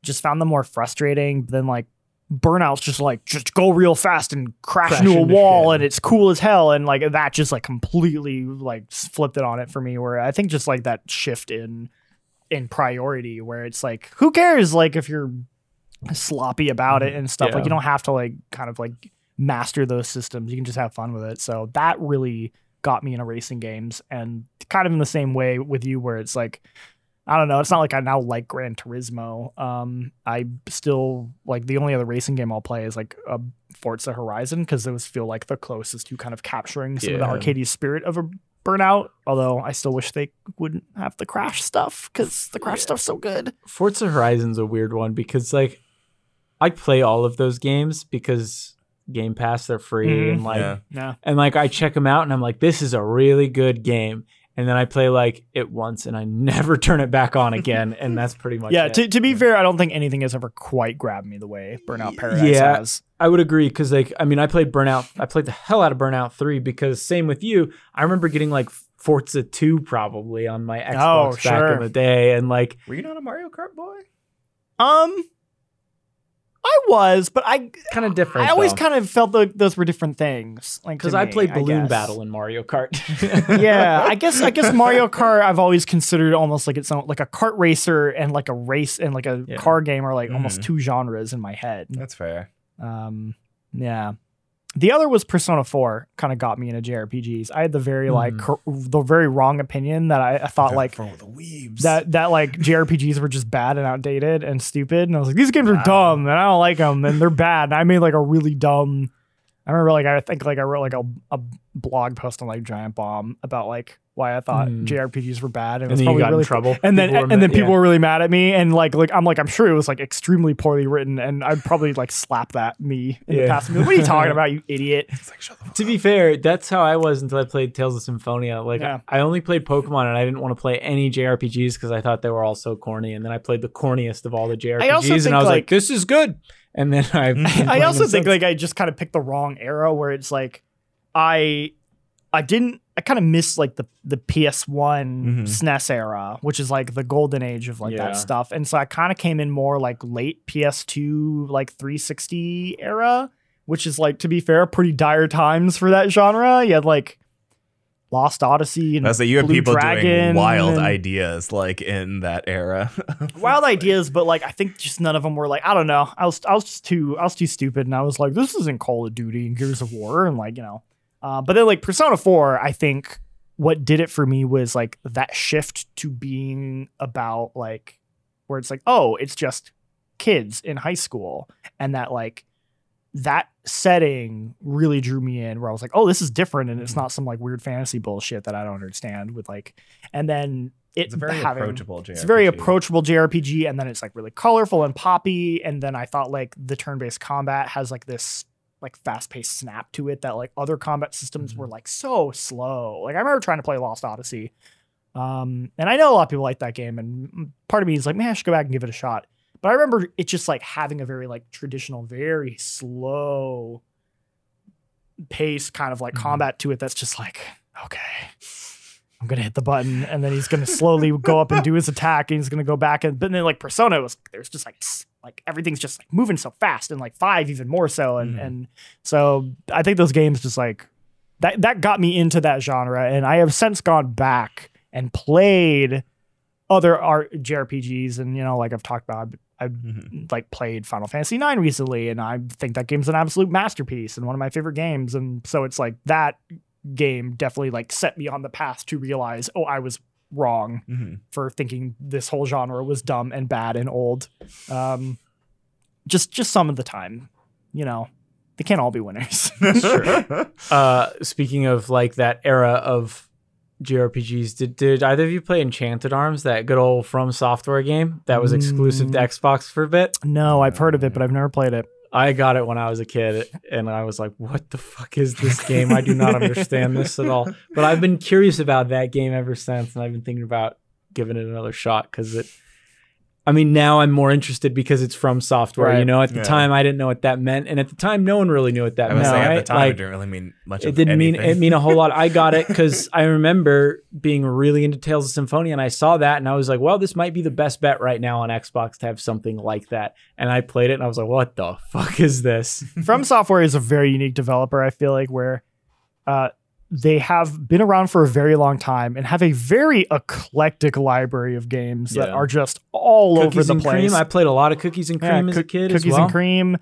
just found them more frustrating than like. Burnout's just like just go real fast and crash, Crash into a wall shit. and it's cool as hell and like that just like completely like flipped it on it for me where I think just like that shift in in priority where it's like who cares like if you're sloppy about it mm-hmm. and stuff Yeah. like you don't have to like kind of like master those systems you can just have fun with it so that really got me into racing games and kind of in the same way with you where it's like I don't know. It's not like I now like Gran Turismo. Um, I still like the only other racing game I'll play is like a Forza Horizon because those feel like the closest to kind of capturing some of the Yeah. arcadey spirit of a Burnout. Although I still wish they wouldn't have the crash stuff because the crash Yeah. stuff's so good. Forza Horizon's a weird one because like I play all of those games because Game Pass they're free Mhm. and like Yeah. Yeah. and like I check them out and I'm like this is a really good game and then I play like it once and I never turn it back on again and that's pretty much Yeah. it. To, to be fair, I don't think anything has ever quite grabbed me the way Burnout Y- Paradise yeah. has. I would agree because like I mean I played Burnout I played the hell out of Burnout 3 because same with you I remember getting like Forza 2 probably on my Xbox Oh, back in the day and like Were you not a Mario Kart boy? Um, I was, but I kind of different I always though. kind of felt like those were different things. Like because I me, played Balloon guess. Battle in Mario Kart. yeah, I guess I guess Mario Kart I've always considered almost like its own like a kart racer and like a race and like a Yeah. car game are like almost Mhm. two genres in my head. That's fair. Um, yeah. The other was Persona 4, kind of got me into JRPGs. I had the very like Mhm. the very wrong opinion that I, I thought like for the weebs. that that like JRPGs were just bad and outdated and stupid. And I was like, these games are Wow. dumb and I don't like them and they're bad. And I made like a really dumb. I remember like I think like I wrote like a, a blog post on like Giant Bomb about like why I thought Hmm. JRPGs were bad and, it was then you probably got really in trouble. and then People were and then people yeah. were really mad at me and like like I'm like I'm sure it was like extremely poorly written and I'd probably like slap that me in the past and be like, what are you talking about you idiot it's like shut the fuck To up. be fair, that's how I was until I played Tales of Symphonia. Like Yeah. I only played Pokemon and I didn't want to play any JRPGs because I thought they were all so corny. And then I played the corniest of all the JRPGs, also and I was like, like- "This is good." And then I, I also think like I just kind of picked the wrong era where it's like I I didn't I kind of missed like the the PS1 Mhm. SNES era, which is like the golden age of like Yeah. that stuff. And so I kind of came in more like late PS2 like 360 era, which is like to be fair, pretty dire times for that genre. You had like Lost Odyssey and that you have Blue people doing Dragon wild and- ideas like in that era. wild ideas, but like I think just none of them were like I don't know. I was I was just too I was too stupid, and I was like, this isn't Call of Duty and Gears of War, and like you know. Uh, but then like Persona Four, I think what did it for me was like that shift to being about like where it's like oh it's just kids in high school. And that like that setting really drew me in where I was like, oh, this is different. And it's not some like weird fantasy bullshit that I don't understand with like and then it It's a very having, approachable JRPG. It's very approachable JRPG and then it's like really colorful and poppy. And then I thought like the turn-based combat has like this like fast-paced snap to it that like other combat systems were like so slow. Like I remember trying to play Lost Odyssey. Um and I know a lot of people like that game and part of me is like, man, I should go back and give it a shot. But I remember it just like having a very like traditional, very slow pace kind of like Mhm. combat to it that's just like, okay, I'm gonna hit the button and then he's gonna slowly go up and do his attack and he's gonna go back and but then like Persona was there's just like like everything's just like moving so fast and like five even more so and Mhm. and so I think those games just like that that got me into that genre and I have since gone back and played other art JRPGs and you know like I've talked about I've Mhm. like played Final Fantasy IX recently, and I think that game's an absolute masterpiece and one of my favorite games. And so it's like that game definitely like set me on the path to realize, oh, I was wrong Mhm. for thinking this whole genre was dumb and bad and old. Um, just just some of the time, you know, they can't all be winners. Uh, speaking of like that era of JRPGs, did did either of you play Enchanted Arms, that good old From Software game that was exclusive to Mm. Xbox for a bit? no, I've heard of it, but I've never played it. I got it when I was a kid, and I was like, "What the fuck is this game? I do not understand this at all." But I've been curious about that game ever since, and I've been thinking about giving it another shot because it. I mean, now I'm more interested because it's from software. You know, at the Yeah. time I didn't know what that meant, and at the time no one really knew what that I was meant. saying at the time Like, it didn't really mean much. it of didn't mean anything. it mean a whole lot. I got it because I remember being really into Tales of Symphonia, and I saw that, and I was like, "Well, this might be the best bet right now on Xbox to have something like that." And I played it, and I was like, "What the fuck is this?" From Software is a very unique developer, I feel like, where uh, they have been around for a very long time and have a very eclectic library of games that are just all over cookies the and place. cream. I played a lot of cookies and Yeah, cream as a cook- kid as Cookies well. and cream.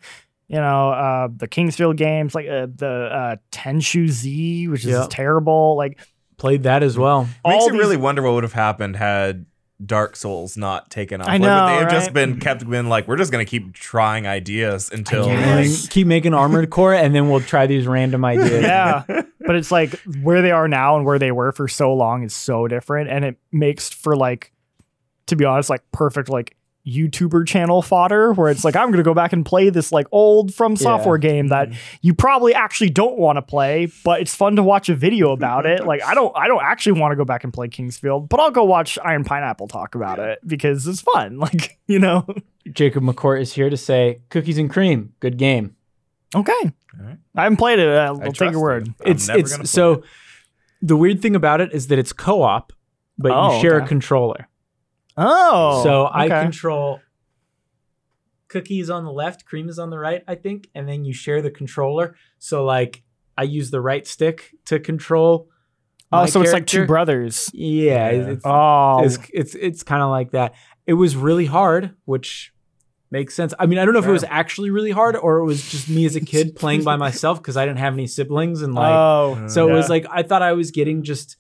You know, uh, the King's Field games, like uh, the uh, Tenchu Z, which is Yeah. terrible. Like Played that as well. Makes all you these- really wonder what would have happened had Dark Souls not taken off. I know, would they have just been kept been like, we're just gonna keep trying ideas until guess. And Yes. keep making Armored Core, and then we'll try these random ideas. yeah but it's like where they are now and where they were for so long is so different and it makes for like to be honest like perfect like youtuber channel fodder where it's like i'm gonna go back and play this like old from software game that mm-hmm. you probably actually don't want to play but it's fun to watch a video about it like i don't i don't actually want to go back and play king's field but i'll go watch iron pineapple talk about it because it's fun like you know Jacob McCourt is here to say cookies and cream. Good game. okay Alright. i haven't played it i'll, I I'll take your word you. It's it's so it. the weird thing about it is that it's co-op, but Oh, you share okay. a controller. Oh so I okay. control cookies on the left, cream is on the right, I think, and then you share the controller. So like I use the right stick to control. oh my so it's like two brothers Yeah, Yeah. it's oh it's it's, it's kind of like that. It was really hard, which makes sense. I mean, I don't know if it was actually really hard or it was just me as a kid playing by myself because I didn't have any siblings and like oh so it was like I thought I was getting just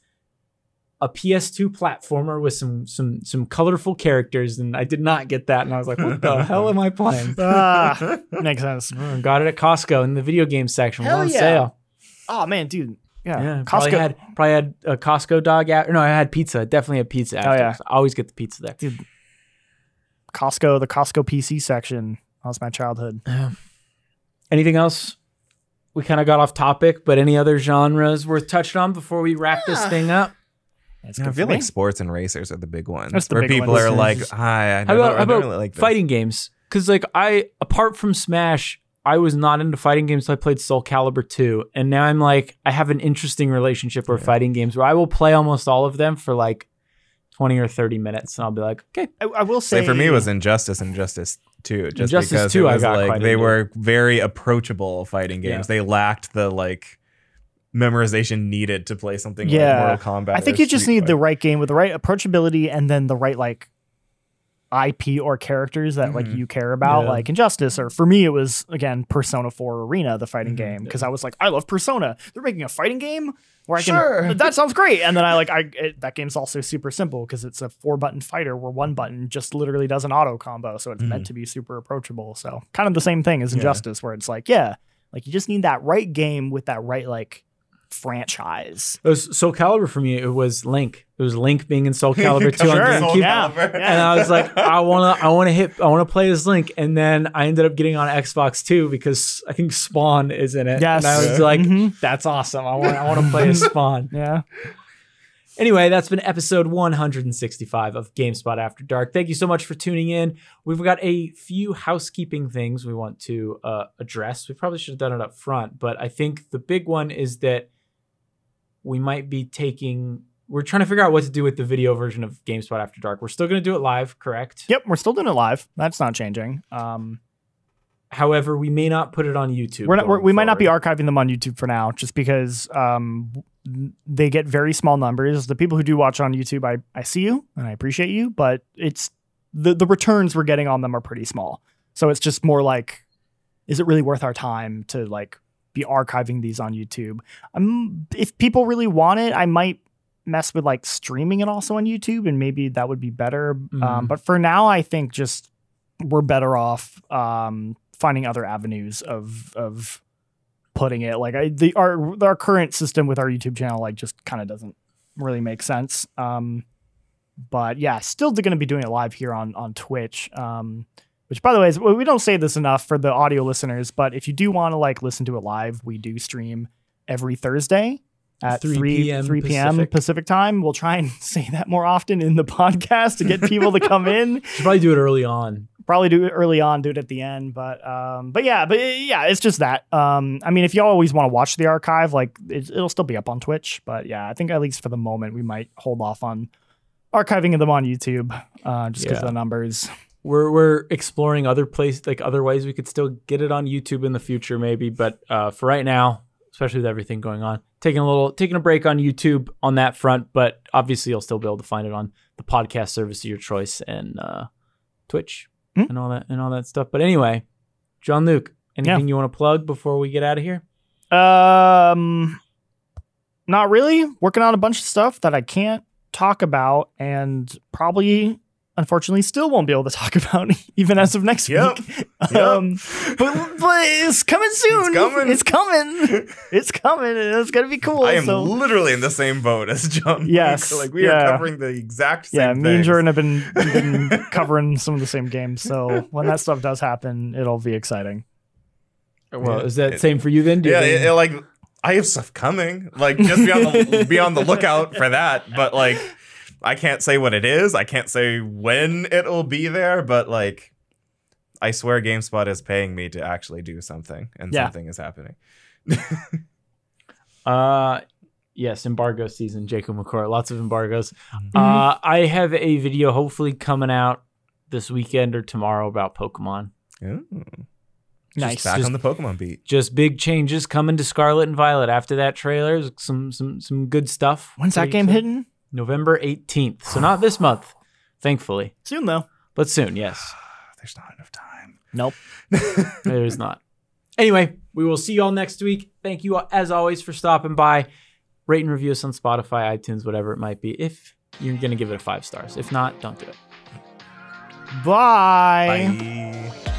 a PS2 platformer with some some some colorful characters, and I did not get that. And I was like, "What the hell am I playing?" ah, makes sense. Oh, got it at Costco in the video game section. Hell on yeah. sale. Oh man, dude. Yeah, Yeah, probably Costco. had probably had a Costco dog out. No, I had pizza. Definitely had pizza. After. yeah. So I always get the pizza there. Dude, Costco, the Costco PC section. That was my childhood. Anything else? We kind of got off topic, but any other genres worth touching on before we wrap this thing up? It's Yeah, I feel for me. like sports and racers are the big ones. That's the where big people ones. are like, "Hi, I How don't, about, I how about really like this." fighting games? Because like I, apart from Smash, I was not into fighting games. So I played Soul Calibur 2, and now I'm like, I have an interesting relationship with Yeah. fighting games where I will play almost all of them for like 20 or 30 minutes, and I'll be like, okay, I, I will say Say for me, it was Injustice and Injustice 2. Just Injustice because 2 it I got like they into. were very approachable fighting Yeah. games. They lacked the like memorization needed to play something Yeah. like Mortal Kombat. I think you just need the right game with the right approachability and then the right like IP or characters that like Mhm. you care about, Yeah. like Injustice, or for me it was again Persona 4 Arena, the fighting Mhm. game, because I was like, I love Persona. They're making a fighting game where I can. Sure. That sounds great. And then I like I it, that game's also super simple because it's a four button fighter where one button just literally does an auto combo, so it's Mhm. meant to be super approachable. So kind of the same thing as Yeah. Injustice, where it's like, yeah, like you just need that right game with that right like franchise. It was Soul Calibur for me. It was Link. It was Link being in Soul Calibur 2 on GameCube. Soul Yeah. And I was like, I wanna, I wanna hit, I wanna play as Link, and then I ended up getting on Xbox too because I think Spawn is in it. Yes. and I was Yeah. like, Mhm. that's awesome. I want, I want to play as Spawn. Yeah. Anyway, that's been episode 165 of GameSpot After Dark. Thank you so much for tuning in. We've got a few housekeeping things we want to uh, address. We probably should have done it up front, but I think the big one is that we might be taking. We're trying to figure out what to do with the video version of GameSpot After Dark. We're still going to do it live, correct? Yep, we're still doing it live. That's not changing. Um, However, we may not put it on YouTube. we're not, we're, we might not be archiving them on YouTube for now, just because um, they get very small numbers. The people who do watch on YouTube, I, I see you and I appreciate you, but it's the the returns we're getting on them are pretty small. So it's just more like, is it really worth our time to like be archiving these on YouTube? Um, if people really want it, I might mess with like streaming it also on YouTube, and maybe that would be better. Um, Mhm. but for now, I think just we're better off um, finding other avenues of of putting it. Like I, the our our current system with our YouTube channel like just kind of doesn't really make sense. Um, but yeah, still going to be doing it live here on on Twitch. Um, which by the way is we don't say this enough for the audio listeners, but if you do want to like listen to it live, we do stream every Thursday at 3 3 p.m. 3 p.m. Pacific. Pacific time. We'll try and say that more often in the podcast to get people to come in Should probably do it early on. probably do it early on, do it at the end, but um, but yeah, but yeah, it's just that. Um, I mean, if you always want to watch the archive, like it, it'll still be up on Twitch, but yeah, I think at least for the moment, we might hold off on archiving them on YouTube, uh, just because Yeah. of the numbers. We're we're exploring other places, like other ways we could still get it on YouTube in the future, maybe. But uh, for right now, especially with everything going on, taking a little taking a break on YouTube on that front. But obviously, you'll still be able to find it on the podcast service of your choice and uh, Twitch Hmm. and all that and all that stuff. But anyway, Jean Luc, anything you want to plug before we get out of here? Um, not really. Working on a bunch of stuff that I can't talk about, and probably. Unfortunately, still won't be able to talk about even as of next Yep. week. Yep. Um, but, but it's coming soon. It's coming. It's coming. It's coming. and It's gonna be cool. I am so. literally in the same boat as Jean. Luc. Yes, like we yeah. are covering the exact same. yeah, me and. Jordan have been been covering some of the same games. So when that stuff does happen, it'll be exciting. Well, Yeah, is that it- same for you then? Do you Yeah, think- it- it, like I have stuff coming. Like just be on the be on the lookout for that. But like I can't say what it is. I can't say when it'll be there. But like I swear GameSpot is paying me to actually do something, and Yeah. something is happening. Uh yes, embargo season, Jacob McCourt. Lots of embargoes. Mm-hmm. Uh I have a video hopefully coming out this weekend or tomorrow about Pokemon. Ooh, Nice. back Just- on the Pokemon beat. Just big changes coming to Scarlet and Violet after that trailer. Some some some good stuff. When's that game excited. hitting? November 18th. So not this month, thankfully. Soon though. But soon, yes. There's not enough time. Nope. There is not. Anyway, we will see you all next week. Thank you as always for stopping by. Rate and review us on Spotify, iTunes, whatever it might be. If you're gonna give it a five stars. If not, don't do it. Bye. Bye.